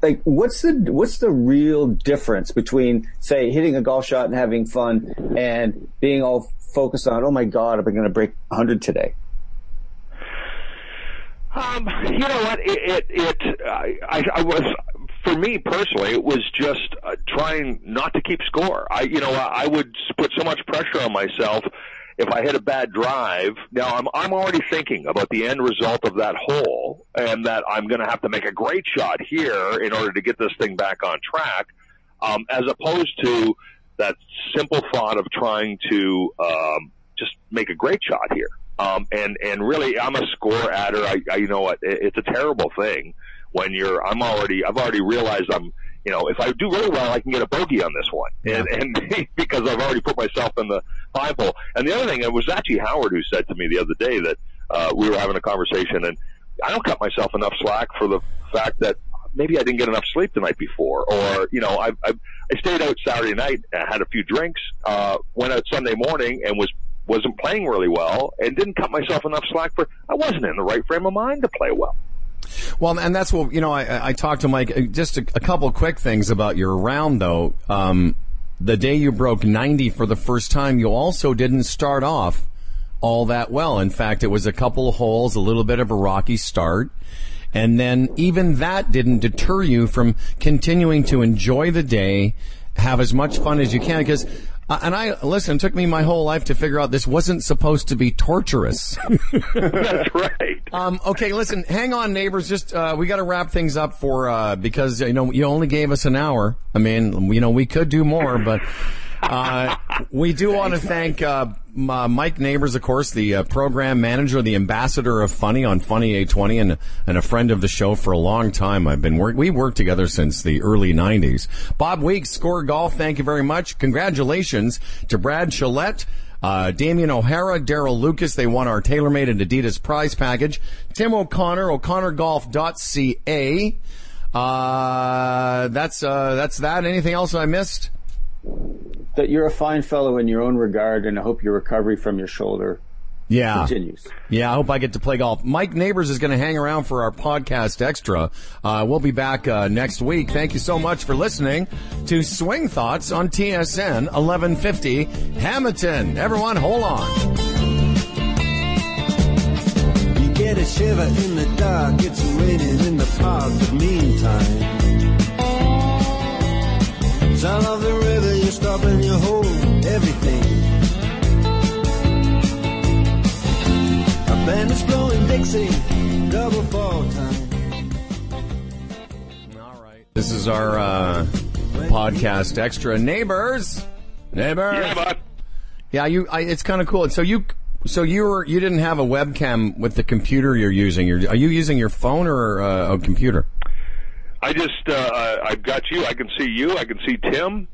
like what's the what's the real difference between say hitting a golf shot and having fun and being all focused on oh my god am I going to break 100 today Um, you know what? It, it, it I, I, was, for me personally, it was just uh, trying not to keep score. I, you know, I would put so much pressure on myself if I hit a bad drive. Now I'm, I'm already thinking about the end result of that hole and that I'm going to have to make a great shot here in order to get this thing back on track, um, as opposed to that simple thought of trying to, um, just make a great shot here. Um, and, and really, I'm a score adder. I, I, you know what? It, it's a terrible thing when you're, I'm already, I've already realized I'm, you know, if I do really well, I can get a bogey on this one. And, and because I've already put myself in the five hole. And the other thing, it was actually Howard who said to me the other day that, uh, we were having a conversation and I don't cut myself enough slack for the fact that maybe I didn't get enough sleep the night before, or you know, I I, I stayed out Saturday night, had a few drinks, uh, went out Sunday morning, and was wasn't playing really well, and didn't cut myself enough slack for. I wasn't in the right frame of mind to play well. Well, and that's what you know. I, I talked to Mike. uh, Just a, a couple quick things about your round, though. Um, the day you broke ninety for the first time, you also didn't start off all that well. In fact, it was a couple of holes, a little bit of a rocky start. And then even that didn't deter you from continuing to enjoy the day, have as much fun as you can. Because, and I, listen, it took me my whole life to figure out this wasn't supposed to be torturous. That's right. Um, okay, listen, hang on, neighbors. Just uh, we got to wrap things up for uh, because you know you only gave us an hour. I mean, you know, we could do more, but uh, we do want to thank uh, uh, Mike Neighbors, of course, the uh, program manager, the ambassador of Funny on Funny 820, and and a friend of the show for a long time. I've been work. We worked together since the early '90s. Bob Weeks, Score Golf. Thank you very much. Congratulations to Brad Gillette. Uh, Damian O'Hara, Daryl Lucas, they won our TaylorMade and Adidas prize package. Tim O'Connor, o'connorgolf.ca. Uh, that's, uh, that's that. Anything else I missed? That you're a fine fellow in your own regard and I hope your recovery from your shoulder Yeah. continues. Yeah, I hope I get to play golf. Mike Neighbors is going to hang around for our podcast extra. Uh, we'll be back uh, next week. Thank you so much for listening to Swing Thoughts on TSN 1150 Hamilton. Everyone, hold on. You get a shiver in the dark, it's raining in the park, but meantime. Sound of the river, you stop and you hold everything. A band is blowing Dixie, double fall time. All right. This is our uh, podcast extra. Neighbors. Neighbors. Yeah, but Yeah, you. I, it's kind of cool. So you, so you were you didn't have a webcam with the computer you're using. You're, are you using your phone or uh, a computer? I just uh, I- I've got you. I can see you. I can see Tim.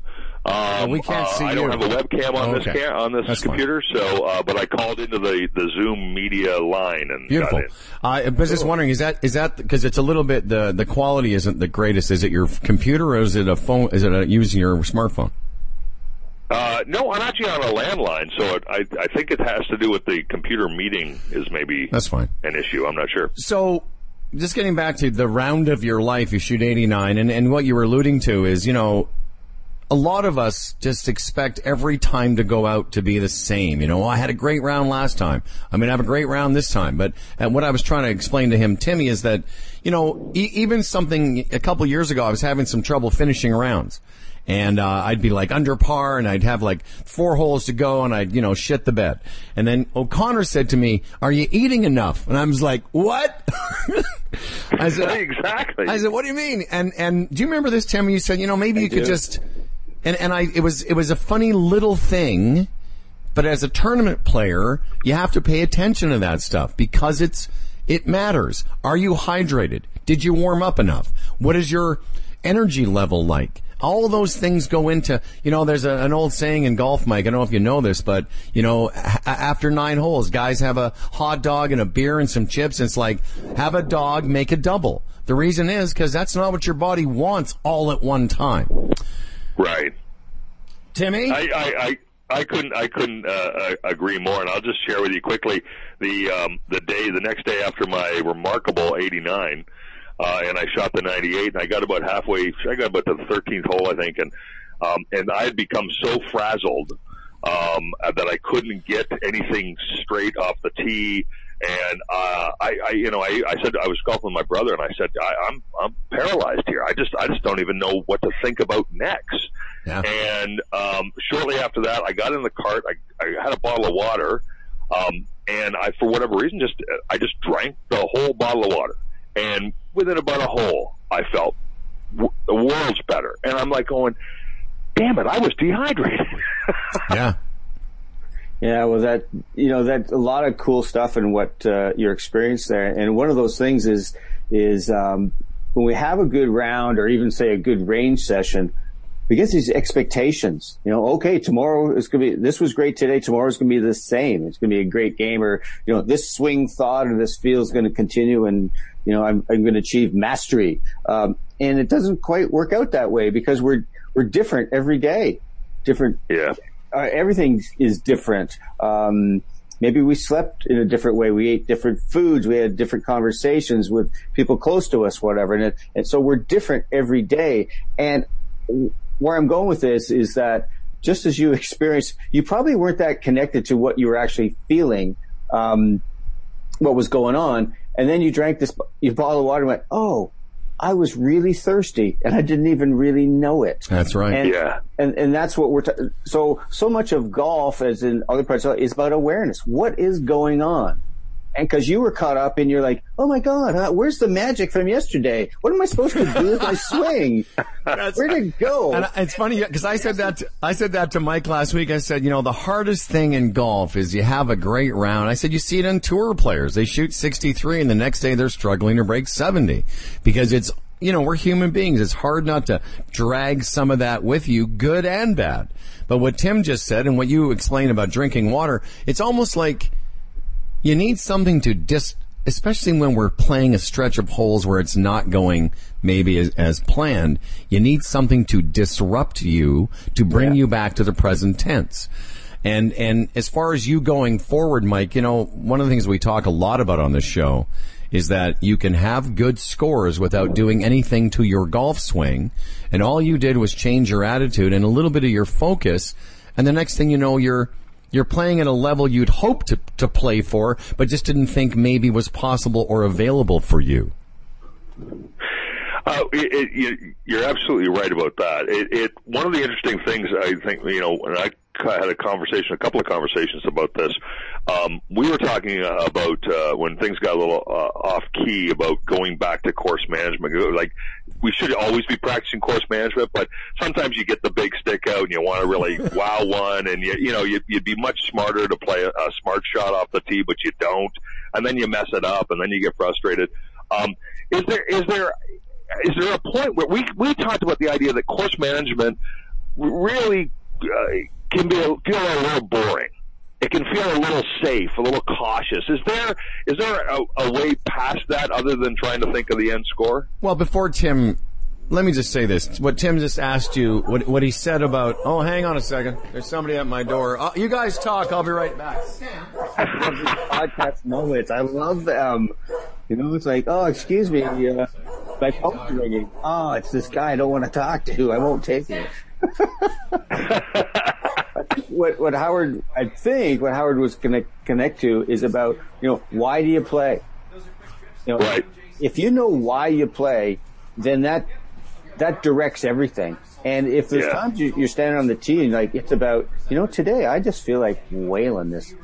Um, we can't uh, see I don't you. have a webcam on Oh, this okay. cam- on this That's fine. computer, so uh, but I called into the the Zoom media line and Beautiful. got it. Uh, I was just wondering, is that is that because it's a little bit the the quality isn't the greatest? Is it your computer or is it a phone? Is it a, using your smartphone? Uh, no, I'm actually on a landline, so it, I I think it has to do with the computer meeting is maybe That's fine. an issue. I'm not sure. So, just getting back to the round of your life, you shoot 89, and, and what you were alluding to is, you know, a lot of us just expect every time to go out to be the same. You know, "Oh, I had a great round last time. I'm going to have a great round this time. But and what I was trying to explain to him, Timmy, is that, you know, e- even something a couple years ago, I was having some trouble finishing rounds. And uh, I'd be like under par, and I'd have like four holes to go, and I'd you know shit the bed. And then O'Connor said to me, "Are you eating enough?" And I was like, "What?" I said, exactly. I said, "What do you mean?" And and do you remember this, Tim? You said, "You know, maybe you could just." And and I it was it was a funny little thing, but as a tournament player, you have to pay attention to that stuff because it's it matters. Are you hydrated? Did you warm up enough? What is your energy level like? All those things go into, you know, there's a, an old saying in golf, Mike. I don't know if you know this, but, you know, a- after nine holes, guys have a hot dog and a beer and some chips. And It's like, have a dog, make a double. The reason is because that's not what your body wants all at one time. right. Timmy? I, I, I, I couldn't I couldn't uh, uh, agree more, and I'll just share with you quickly the um, the day the next day after my remarkable '89, uh, and I shot the '98, and I got about halfway, I got about to the 13th hole, I think, and um, and I had become so frazzled um, that I couldn't get anything straight off the tee. And uh, I, I, you know, I, I said I was golfing with my brother, and I said I, I'm I'm paralyzed here. I just I just don't even know what to think about next. Yeah. And um, shortly after that, I got in the cart. I, I had a bottle of water, um, and I, for whatever reason, just I just drank the whole bottle of water. And within about a hole, I felt w- the world's better. And I'm like going, "Damn it, I was dehydrated." yeah. Yeah, well, that you know, that a lot of cool stuff and what uh, your experience there, and one of those things is is um, when we have a good round or even say a good range session, we get these expectations. You know, okay, tomorrow is going to be this was great today. Tomorrow's going to be the same. It's going to be a great game, or you know, this swing thought or this feel is going to continue, and you know, I'm I'm going to achieve mastery. Um, and it doesn't quite work out that way because we're we're different every day, different yeah. uh, everything is different. Um, maybe we slept in a different way. We ate different foods. We had different conversations with people close to us, whatever. And, it, and so we're different every day. And where I'm going with this is that just as you experienced, you probably weren't that connected to what you were actually feeling, um, what was going on. And then you drank this, you bottle of water and went, oh, I was really thirsty and I didn't even really know it. That's right. And, Yeah. and and that's what we're ta- so so much of golf as in other parts of it is about awareness. What is going on? And because you were caught up and you're like, oh my god, huh, where's the magic from yesterday? What am I supposed to do with my swing? Where'd it go? And it's funny because I said that to, I said that to Mike last week. I said, you know, the hardest thing in golf is you have a great round. I said you see it in tour players. They shoot 63 and the next day they're struggling to break 70 because it's you know, we're human beings. It's hard not to drag some of that with you, good and bad. But what Tim just said and what you explained about drinking water, it's almost like you need something to dis, especially when we're playing a stretch of holes where it's not going maybe as, as planned. You need something to disrupt you to bring you back to the present tense. And and as far as you going forward, Mike, you know, one of the things we talk a lot about on this show is that you can have good scores without doing anything to your golf swing. And all you did was change your attitude and a little bit of your focus. And the next thing you know, you're, you're playing at a level you'd hoped to, to play for, but just didn't think maybe was possible or available for you. Uh, it, it, you're absolutely right about that. It, it one of the interesting things I think you know, and I had a conversation, a couple of conversations about this. Um, we were talking about uh, when things got a little uh, off key about going back to course management. Like we should always be practicing course management, but sometimes you get the big stick out and you want to really wow one, and you you know you'd, you'd be much smarter to play a, a smart shot off the tee, but you don't, and then you mess it up, and then you get frustrated. Um, is there is there is there a point where we we talked about the idea that course management really uh, can be a, feel a little boring. It can feel a little safe, a little cautious. Is there is there a, a way past that other than trying to think of the end score? Well, before Tim let me just say this. What Tim just asked you, what, what he said about, oh, hang on a second. There's somebody at my door. Oh, you guys talk. I'll be right back. I love these podcast moments. I love them. You know, it's like, oh, excuse me. Uh, my phone's ringing. Oh, it's this guy I don't want to talk to. I won't take it. what, what Howard, I think what Howard was going to connect to is about, you know, why do you play? You know, right. if you know why you play, then that that directs everything. And if there's Yeah. times you, you're standing on the tee and like it's about, you know, today I just feel like wailing this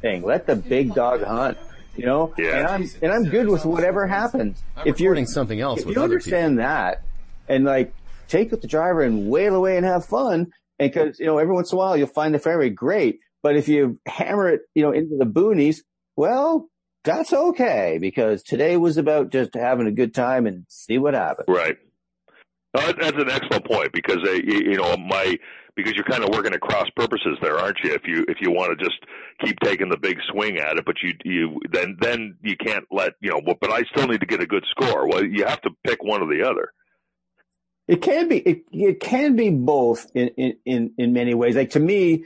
thing. Let the big dog hunt. You know, Yeah. and I'm and I'm good with whatever happens. I'm if you're recording something else if with you other understand that, and like take with the driver and wail away and have fun, and because you know every once in a while you'll find the fairway great, but if you hammer it, you know, into the boonies, well, that's okay because today was about just having a good time and see what happens. Right. That- that's an excellent point because uh, you, know my because you're kind of working at cross purposes there, aren't you? If you if you want to just keep taking the big swing at it, but you you then then you can't let you know. But I still need to get a good score. Well, you have to pick one or the other. It can be it, it can be both in, in, in, in many ways. Like to me,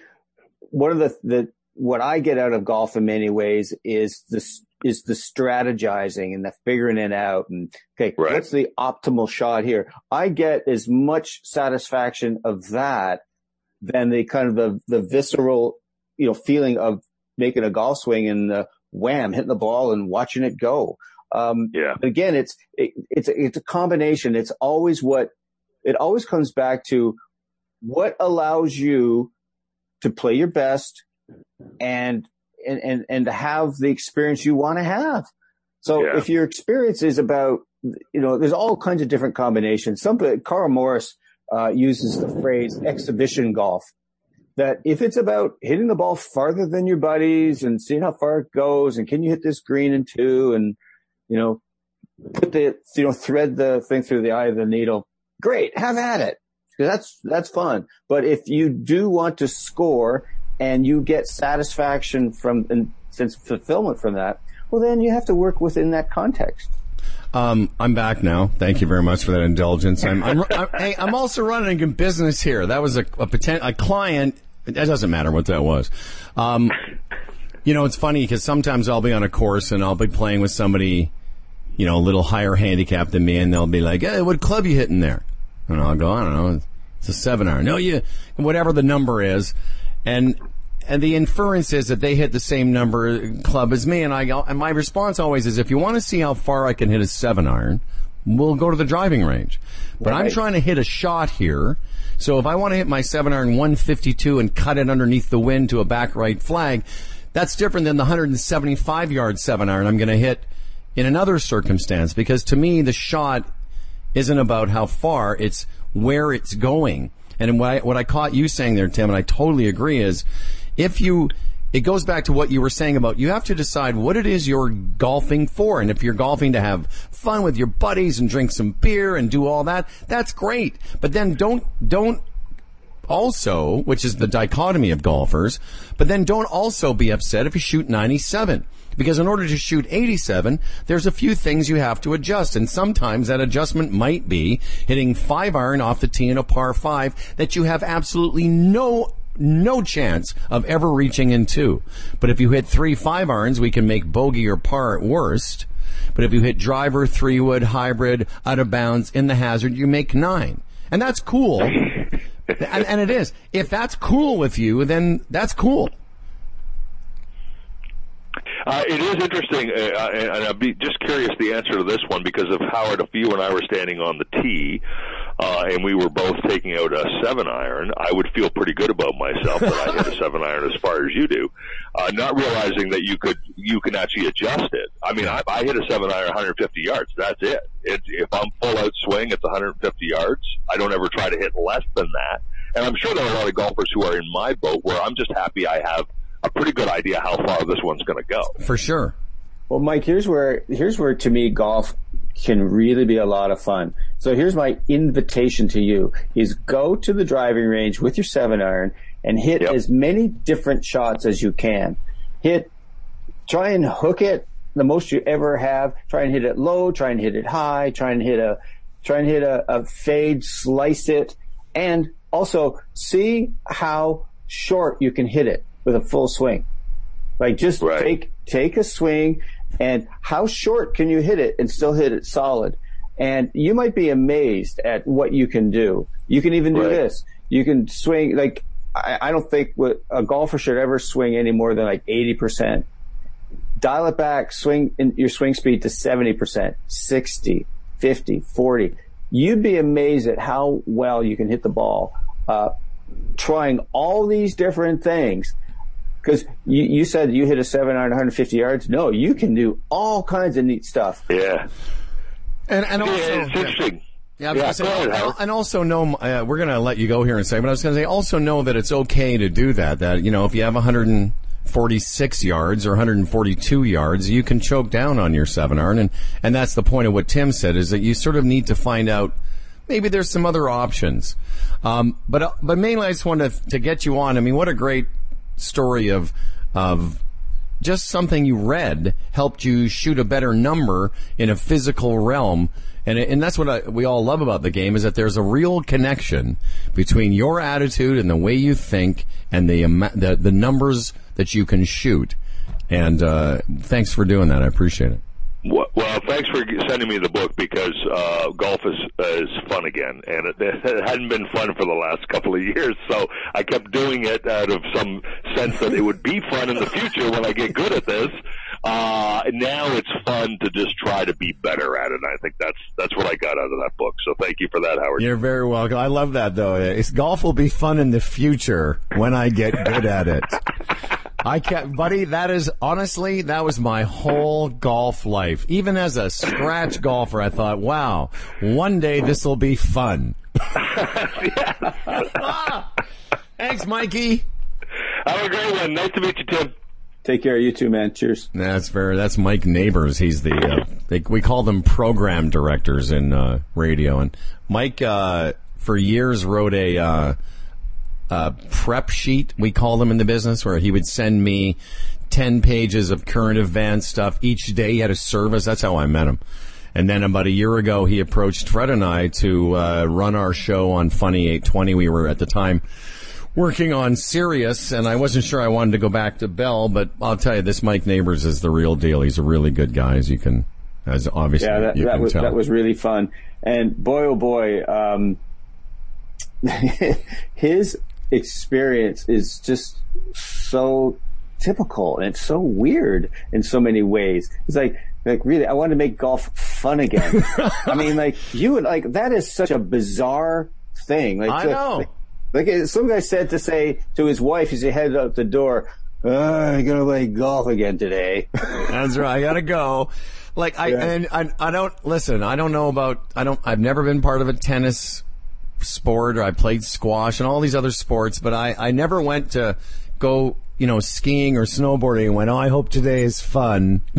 one of the, the what I get out of golf in many ways is this is the strategizing and the figuring it out and okay, Right. what's the optimal shot here? I get as much satisfaction of that than the kind of the, the visceral, you know, feeling of making a golf swing and uh, wham, hitting the ball and watching it go. Um, Yeah. but again, it's it, it's it's a combination. It's always what it always comes back to what allows you to play your best and and and, and to have the experience you want to have. So Yeah. if your experience is about you know, there's all kinds of different combinations. Some Carl Morris uh, uses the phrase exhibition golf. That if it's about hitting the ball farther than your buddies and seeing how far it goes, and can you hit this green in two, and you know, put the you know thread the thing through the eye of the needle. Great, have at it. That's that's fun. But if you do want to score and you get satisfaction from and of fulfillment from that, well then you have to work within that context. Um, I'm back now. Thank you very much for that indulgence. I'm, I'm, I'm, hey, I'm also running a business here. That was a, a potent, a client. It doesn't matter what that was. Um, you know, it's funny because sometimes I'll be on a course and I'll be playing with somebody, you know, a little higher handicap than me, and they'll be like, "Hey, what club you hitting there?" And I'll go, "I don't know. It's a seven iron." No, you, whatever the number is, and and the inference is that they hit the same number club as me, and I go, and my response always is, if you want to see how far I can hit a seven iron, we'll go to the driving range. But I'm trying to hit a shot here. So if I want to hit my seven iron 152 and cut it underneath the wind to a back right flag, that's different than the 175 yard seven iron I'm going to hit in another circumstance because to me the shot isn't about how far, it's where it's going. And what I, what I caught you saying there, Tim, and I totally agree is if you, it goes back to what you were saying about you have to decide what it is you're golfing for. And if you're golfing to have fun with your buddies and drink some beer and do all that, that's great. But then don't, don't also, which is the dichotomy of golfers, but then don't also be upset if you shoot 97. Because in order to shoot 87, there's a few things you have to adjust. And sometimes that adjustment might be hitting five iron off the tee in a par five that you have absolutely no no chance of ever reaching in two. But if you hit three five irons, we can make bogey or par at worst. But if you hit driver, three wood, hybrid, out of bounds, in the hazard, you make nine. And that's cool. and, and it is. If that's cool with you, then that's cool. Uh, it is interesting, uh, uh, and I'd be just curious the answer to this one because of Howard. If you and I were standing on the tee, uh, and we were both taking out a seven iron, I would feel pretty good about myself that I hit a seven iron as far as you do, uh, not realizing that you could you can actually adjust it. I mean, I, I hit a seven iron 150 yards. That's it. it. If I'm full out swing, it's 150 yards. I don't ever try to hit less than that. And I'm sure there are a lot of golfers who are in my boat where I'm just happy I have a pretty good idea how far this one's going to go. For sure. Well, Mike, here's where here's where to me golf can really be a lot of fun. So here's my invitation to you is go to the driving range with your seven iron and hit yep. as many different shots as you can. Hit, try and hook it the most you ever have. Try and hit it low, try and hit it high, try and hit a, try and hit a, a fade, slice it, and also see how short you can hit it with a full swing. Like just right. take, take a swing and how short can you hit it and still hit it solid? And you might be amazed at what you can do. You can even do right. this. You can swing like I, I don't think what a golfer should ever swing any more than like eighty percent. Dial it back, swing in your swing speed to 70%, 60, 50, 40. You'd be amazed at how well you can hit the ball, uh, trying all these different things because you, you said you hit a seven iron 150 yards. No, you can do all kinds of neat stuff. Yeah. And, and also, yeah, it's interesting. Yeah, yeah say, ahead, and also know uh, we're going to let you go here in a second, but I was going to say also know that it's okay to do that. That you know if you have 146 yards or 142 yards, you can choke down on your seven iron, and and that's the point of what Tim said is that you sort of need to find out maybe there's some other options. Um, but uh, but mainly I just wanted to, to get you on. I mean, what a great story of of just something you read helped you shoot a better number in a physical realm. And, and that's what I, we all love about the game is that there's a real connection between your attitude and the way you think and the, the, the numbers that you can shoot. And, uh, thanks for doing that. I appreciate it. Well, thanks for sending me the book because uh, golf is is fun again, and it, it hadn't been fun for the last couple of years. So I kept doing it out of some sense that it would be fun in the future when I get good at this. Uh, now it's fun to just try to be better at it. and I think that's that's what I got out of that book. So thank you for that, Howard. You're very welcome. I love that though. It's, golf will be fun in the future when I get good at it. I can't, buddy. That is honestly, that was my whole golf life. Even as a scratch golfer, I thought, wow, one day this will be fun. Thanks, Mikey. Have a great one. Nice to meet you, Tim. Take care. You too, man. Cheers. That's very. That's Mike Neighbors. He's the. Uh, they, we call them program directors in uh, radio, and Mike uh, for years wrote a uh, prep sheet, we call them in the business, where he would send me 10 pages of current event stuff each day. He had a service. That's how I met him. And then about a year ago, he approached Fred and I to uh, run our show on Funny 820. We were at the time working on Sirius, and I wasn't sure I wanted to go back to Bell, but I'll tell you, this Mike Neighbors is the real deal. He's a really good guy, as you can, as obviously yeah, that, you that can was, tell. That was really fun. And boy, oh boy, um, his experience is just so typical and it's so weird in so many ways. It's like, like really, I want to make golf fun again. I mean, like you would like that is such a bizarre thing. Like, I know. Like, like uh, some guy said to say to his wife as he headed out the door, ah, oh, "I'm gonna play golf again today." That's right. I gotta go. Like I yeah. and I, I don't listen. I don't know about. I don't. I've never been part of a tennis sport or I played squash and all these other sports, but I, I never went to go, you know, skiing or snowboarding and went, oh, I hope today is fun.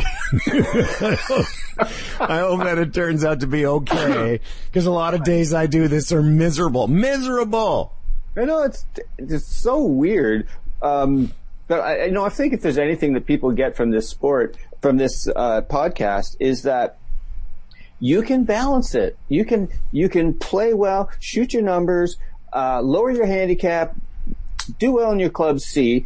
I, hope, that it turns out to be okay because a lot of days I do this are miserable, miserable. I know it's, it's so weird. Um, but I, you know, I think if there's anything that people get from this sport, from this uh, podcast, is that you can balance it. You can you can play well, shoot your numbers, uh, lower your handicap, do well in your club C,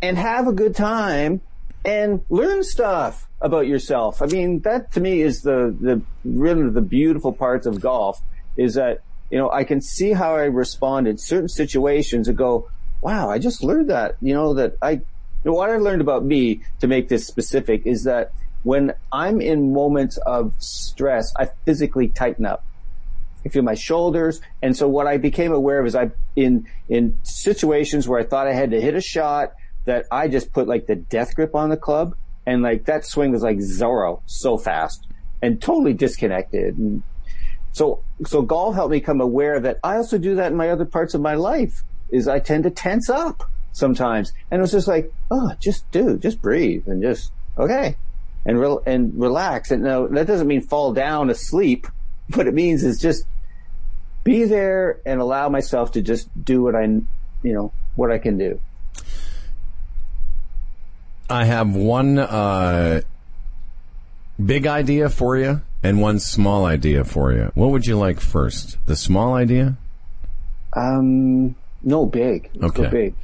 and have a good time and learn stuff about yourself. I mean, that to me is the, the really the beautiful parts of golf is that, you know, I can see how I respond in certain situations and go, wow, I just learned that, you know, that I, what I learned about me to make this specific is that when I'm in moments of stress, I physically tighten up. I feel my shoulders. And so what I became aware of is I, in, in situations where I thought I had to hit a shot that I just put like the death grip on the club and like that swing was like Zorro so fast and totally disconnected. And so, so golf helped me become aware that I also do that in my other parts of my life is I tend to tense up sometimes. And it was just like, oh, just do, just breathe and just, okay. And, re- and relax. And no, that doesn't mean fall down asleep. What it means is just be there and allow myself to just do what I, you know, what I can do. I have one uh, big idea for you and one small idea for you. What would you like first? The small idea? Um, no, big. Let's Okay. big.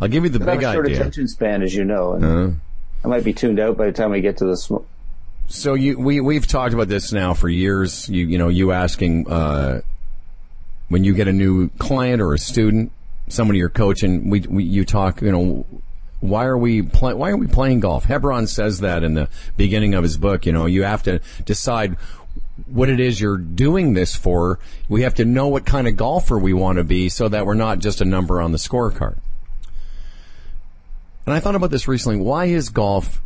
I'll give you the I have big a short idea. attention span, as you know, and Uh, I might be tuned out by the time we get to the sm- so you we we've talked about this now for years. You you know you asking uh, when you get a new client or a student, somebody you're coaching. We, we you talk. You know why are we play, why are we playing golf? Hebron says that in the beginning of his book. You know you have to decide what it is you're doing this for. We have to know what kind of golfer we want to be so that we're not just a number on the scorecard. And I thought about this recently. Why is golf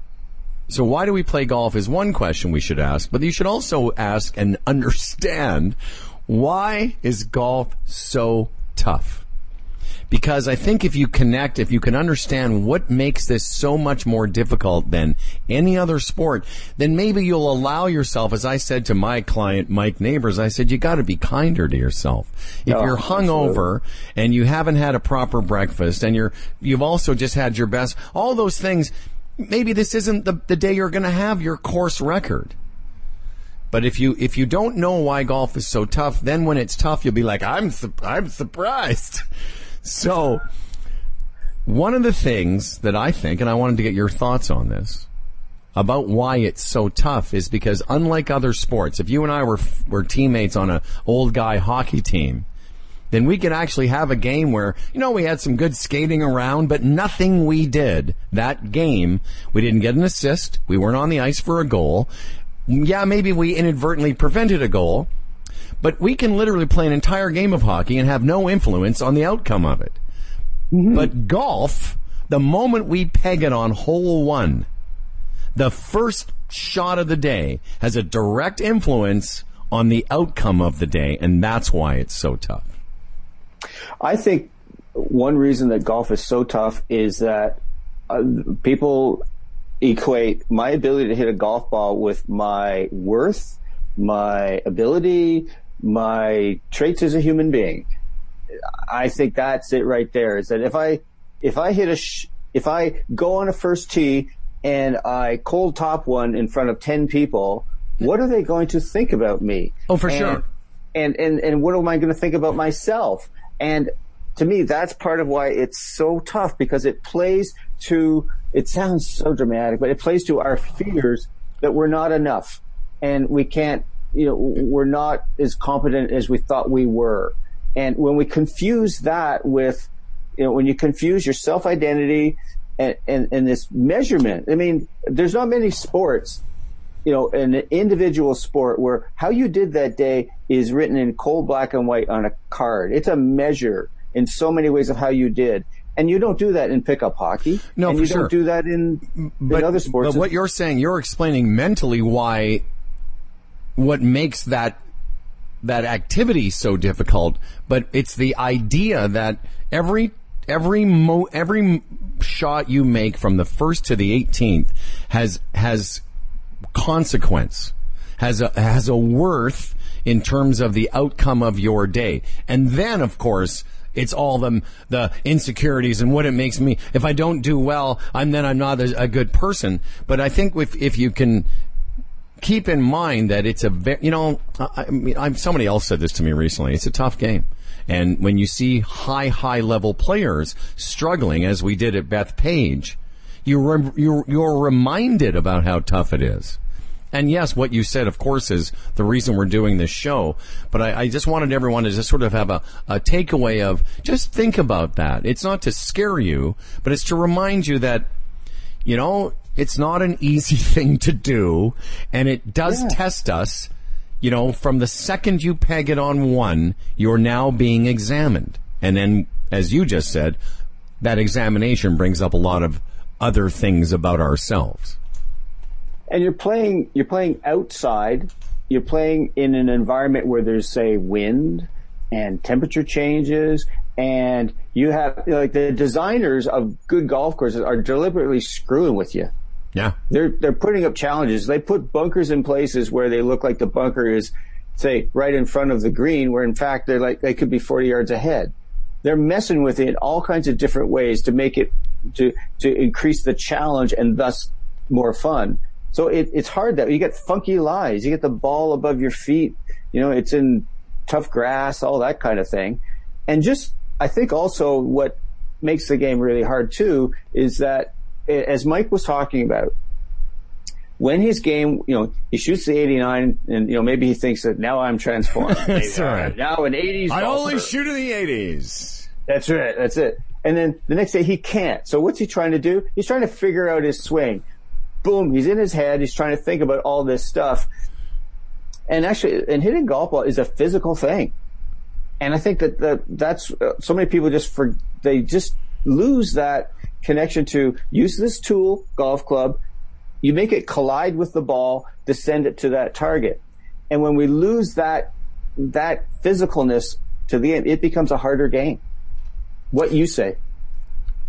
so why do we play golf is one question we should ask, but you should also ask and understand why is golf so tough? Because I think if you connect, if you can understand what makes this so much more difficult than any other sport, then maybe you'll allow yourself, as I said to my client, Mike Neighbors, I said, you gotta be kinder to yourself. If Oh, you're hungover and you haven't had a proper breakfast and you're, you've also just had your best, all those things, maybe this isn't the, the day you're gonna have your course record. But if you if you don't know why golf is so tough, then when it's tough, you'll be like, I'm su- I'm surprised. So, one of the things that I think, and I wanted to get your thoughts on this, about why it's so tough is because unlike other sports, if you and I were were teammates on an old guy hockey team, then we could actually have a game where, you know, we had some good skating around, but nothing we did that game. We didn't get an assist. We weren't on the ice for a goal. Yeah, maybe we inadvertently prevented a goal, but we can literally play an entire game of hockey and have no influence on the outcome of it. But golf, the moment we peg it on hole one, the first shot of the day has a direct influence on the outcome of the day, and that's why it's so tough. I think one reason that golf is so tough is that uh, people equate my ability to hit a golf ball with my worth, my ability, my traits as a human being. I think that's it right there. Is that if I if I hit a sh- if I go on a first tee and I cold top one in front of ten people, what are they going to think about me? Oh, for And- sure. and and and what am I going to think about myself? And to me, that's part of why it's so tough because it plays to. It sounds so dramatic, but it plays to our fears that we're not enough, and we can't. You know, we're not as competent as we thought we were. And when we confuse that with, you know, when you confuse your self identity and, and, and this measurement, I mean, there's not many sports you know, an individual sport where how you did that day is written in cold black and white on a card. It's a measure in so many ways of how you did. And you don't do that in pickup hockey. No, and you sure. don't do that in, in other sports. But what you're saying, you're explaining mentally why what makes that that activity so difficult. But it's the idea that every every mo every shot you make from the first to the 18th has has consequence, has a has a worth in terms of the outcome of your day, and then of course. It's all the the insecurities and what it makes me. If I don't do well, I'm then I'm not a, a good person. But I think if if you can keep in mind that it's a very, you know, I, I mean, I'm, somebody else said this to me recently. It's a tough game. And when you see high, high level players struggling, as we did at Bethpage, you rem- you're, you're reminded about how tough it is. And yes, what you said, of course, is the reason we're doing this show. But I, I just wanted everyone to just sort of have a, a takeaway of just think about that. It's not to scare you, but it's to remind you that, you know, it's not an easy thing to do, and it does Yeah. test us. You know, from the second you peg it on one, you're now being examined. And then, as you just said, that examination brings up a lot of other things about ourselves. and you're playing you're playing outside you're playing in an environment where there's say wind and temperature changes and you have like the designers of good golf courses are deliberately screwing with you Yeah. they're they're putting up challenges they put bunkers in places where they look like the bunker is say right in front of the green where in fact they're like they could be 40 yards ahead they're messing with it in all kinds of different ways to make it to to increase the challenge and thus more fun. So it, it's hard that you get funky lies. You get the ball above your feet. You know, it's in tough grass, all that kind of thing. And just, I think also what makes the game really hard too is that as Mike was talking about, when his game, you know, he shoots the 89 and, you know, maybe he thinks that now I'm transformed. That's right. Now an 80s I golfer. only shoot in the 80s. That's right. That's it. And then the next day he can't. So what's he trying to do? He's trying to figure out his swing. Boom. He's in his head. He's trying to think about all this stuff. And actually, and hitting golf ball is a physical thing. And I think that, that that's, uh, so many people just for, they just lose that connection to use this tool, golf club. You make it collide with the ball to send it to that target. And when we lose that, that physicalness to the end, it becomes a harder game. What you say?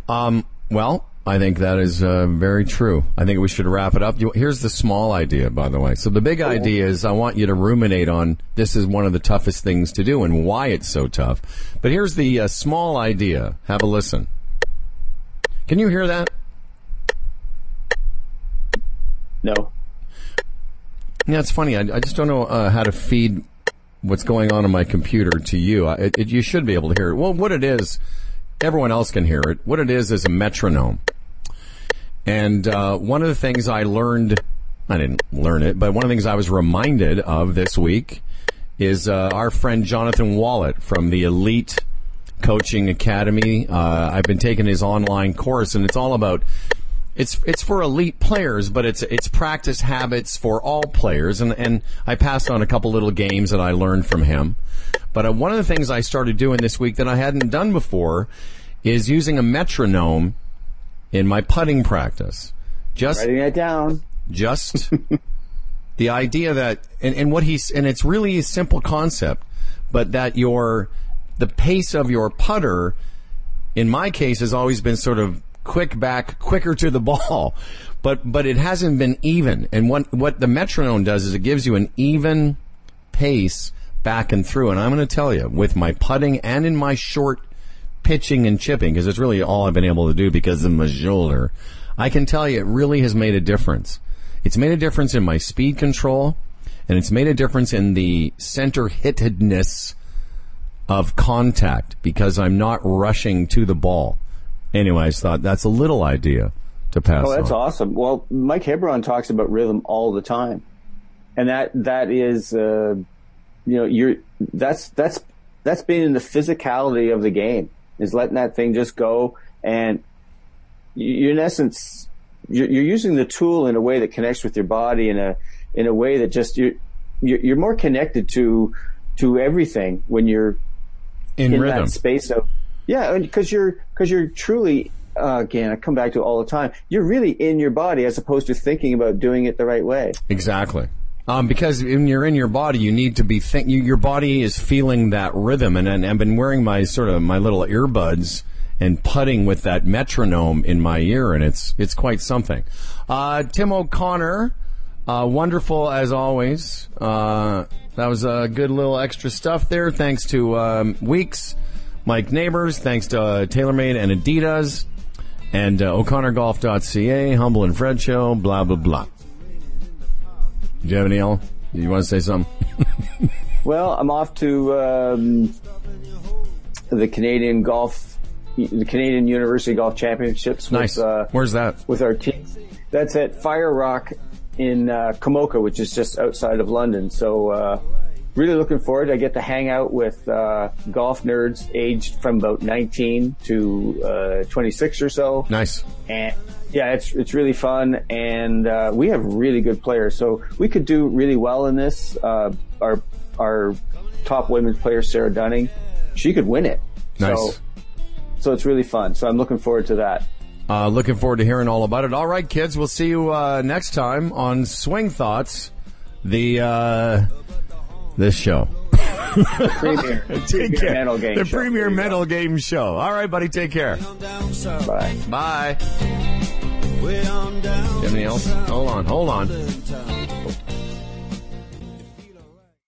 Um, well, I think that is uh, very true. I think we should wrap it up. You- Here's the small idea, by the way. So the big idea is I want you to ruminate on this is one of the toughest things to do and why it's so tough. But here's the uh, small idea. Have a listen. Can you hear that? No. Yeah, it's funny. I, I just don't know uh, how to feed what's going on on my computer to you. I, it, you should be able to hear it. Well, what it is, everyone else can hear it. What it is is a metronome. And uh, one of the things I learned, I didn't learn it, but one of the things I was reminded of this week is uh, our friend Jonathan Wallet from the Elite Coaching Academy. Uh, I've been taking his online course, and it's all about it's it's for elite players, but it's it's practice habits for all players. And and I passed on a couple little games that I learned from him. But uh, one of the things I started doing this week that I hadn't done before is using a metronome in my putting practice. Just Writing it down. just the idea that and, and what he's and it's really a simple concept but that your the pace of your putter in my case has always been sort of quick back quicker to the ball but but it hasn't been even and what what the metronome does is it gives you an even pace back and through and I'm going to tell you with my putting and in my short pitching and chipping because it's really all I've been able to do because of my shoulder. I can tell you it really has made a difference. It's made a difference in my speed control and it's made a difference in the center hittedness of contact because I'm not rushing to the ball. Anyway, I thought that's a little idea to pass Oh, that's on. awesome. Well, Mike Hebron talks about rhythm all the time, and that that is, uh, you know, you're that's that's that's being in the physicality of the game is letting that thing just go, and you in essence, you're, you're using the tool in a way that connects with your body in a in a way that just you're you're you're more connected to to everything when you're in, in rhythm. that space of yeah because you're because you're truly uh, again i come back to it all the time you're really in your body as opposed to thinking about doing it the right way Exactly. Um, because when you're in your body, you need to be think. You, your body is feeling that rhythm, and, and I've been wearing my sort of my little earbuds and putting with that metronome in my ear, and it's it's quite something. Uh, Tim O'Connor, uh, wonderful as always. Uh, that was a good little extra stuff there. Thanks to um, Weeks, Mike Neighbors. Thanks to uh, TaylorMade and Adidas, and uh, O'ConnorGolf.ca, Humble and Fred Show. Blah blah blah. Do you have any else? You want to say something? well i'm off to um, the Canadian Golf, the Canadian University Golf Championships. Nice. With, uh, Where's that? with our team. That's at Fire Rock in uh, which is just outside of London. So uh, really looking forward. I get to hang out with uh, golf nerds aged from about 19 to uh, 26 or so. Nice. And yeah, it's it's really fun, and uh, we have really good players. So we could do really well in this. Uh, our our top women's player, Sarah Dunning, she could win it. Nice. So, so it's really fun. So I'm looking forward to that. Uh, looking forward to hearing all about it. All right, kids, we'll see you uh, next time on Swing Thoughts, the uh, this show. Premier, Take care. mental game the show. premier go. game show. All right, buddy, take care. Bye. Bye. Anything else? Hold on, hold on.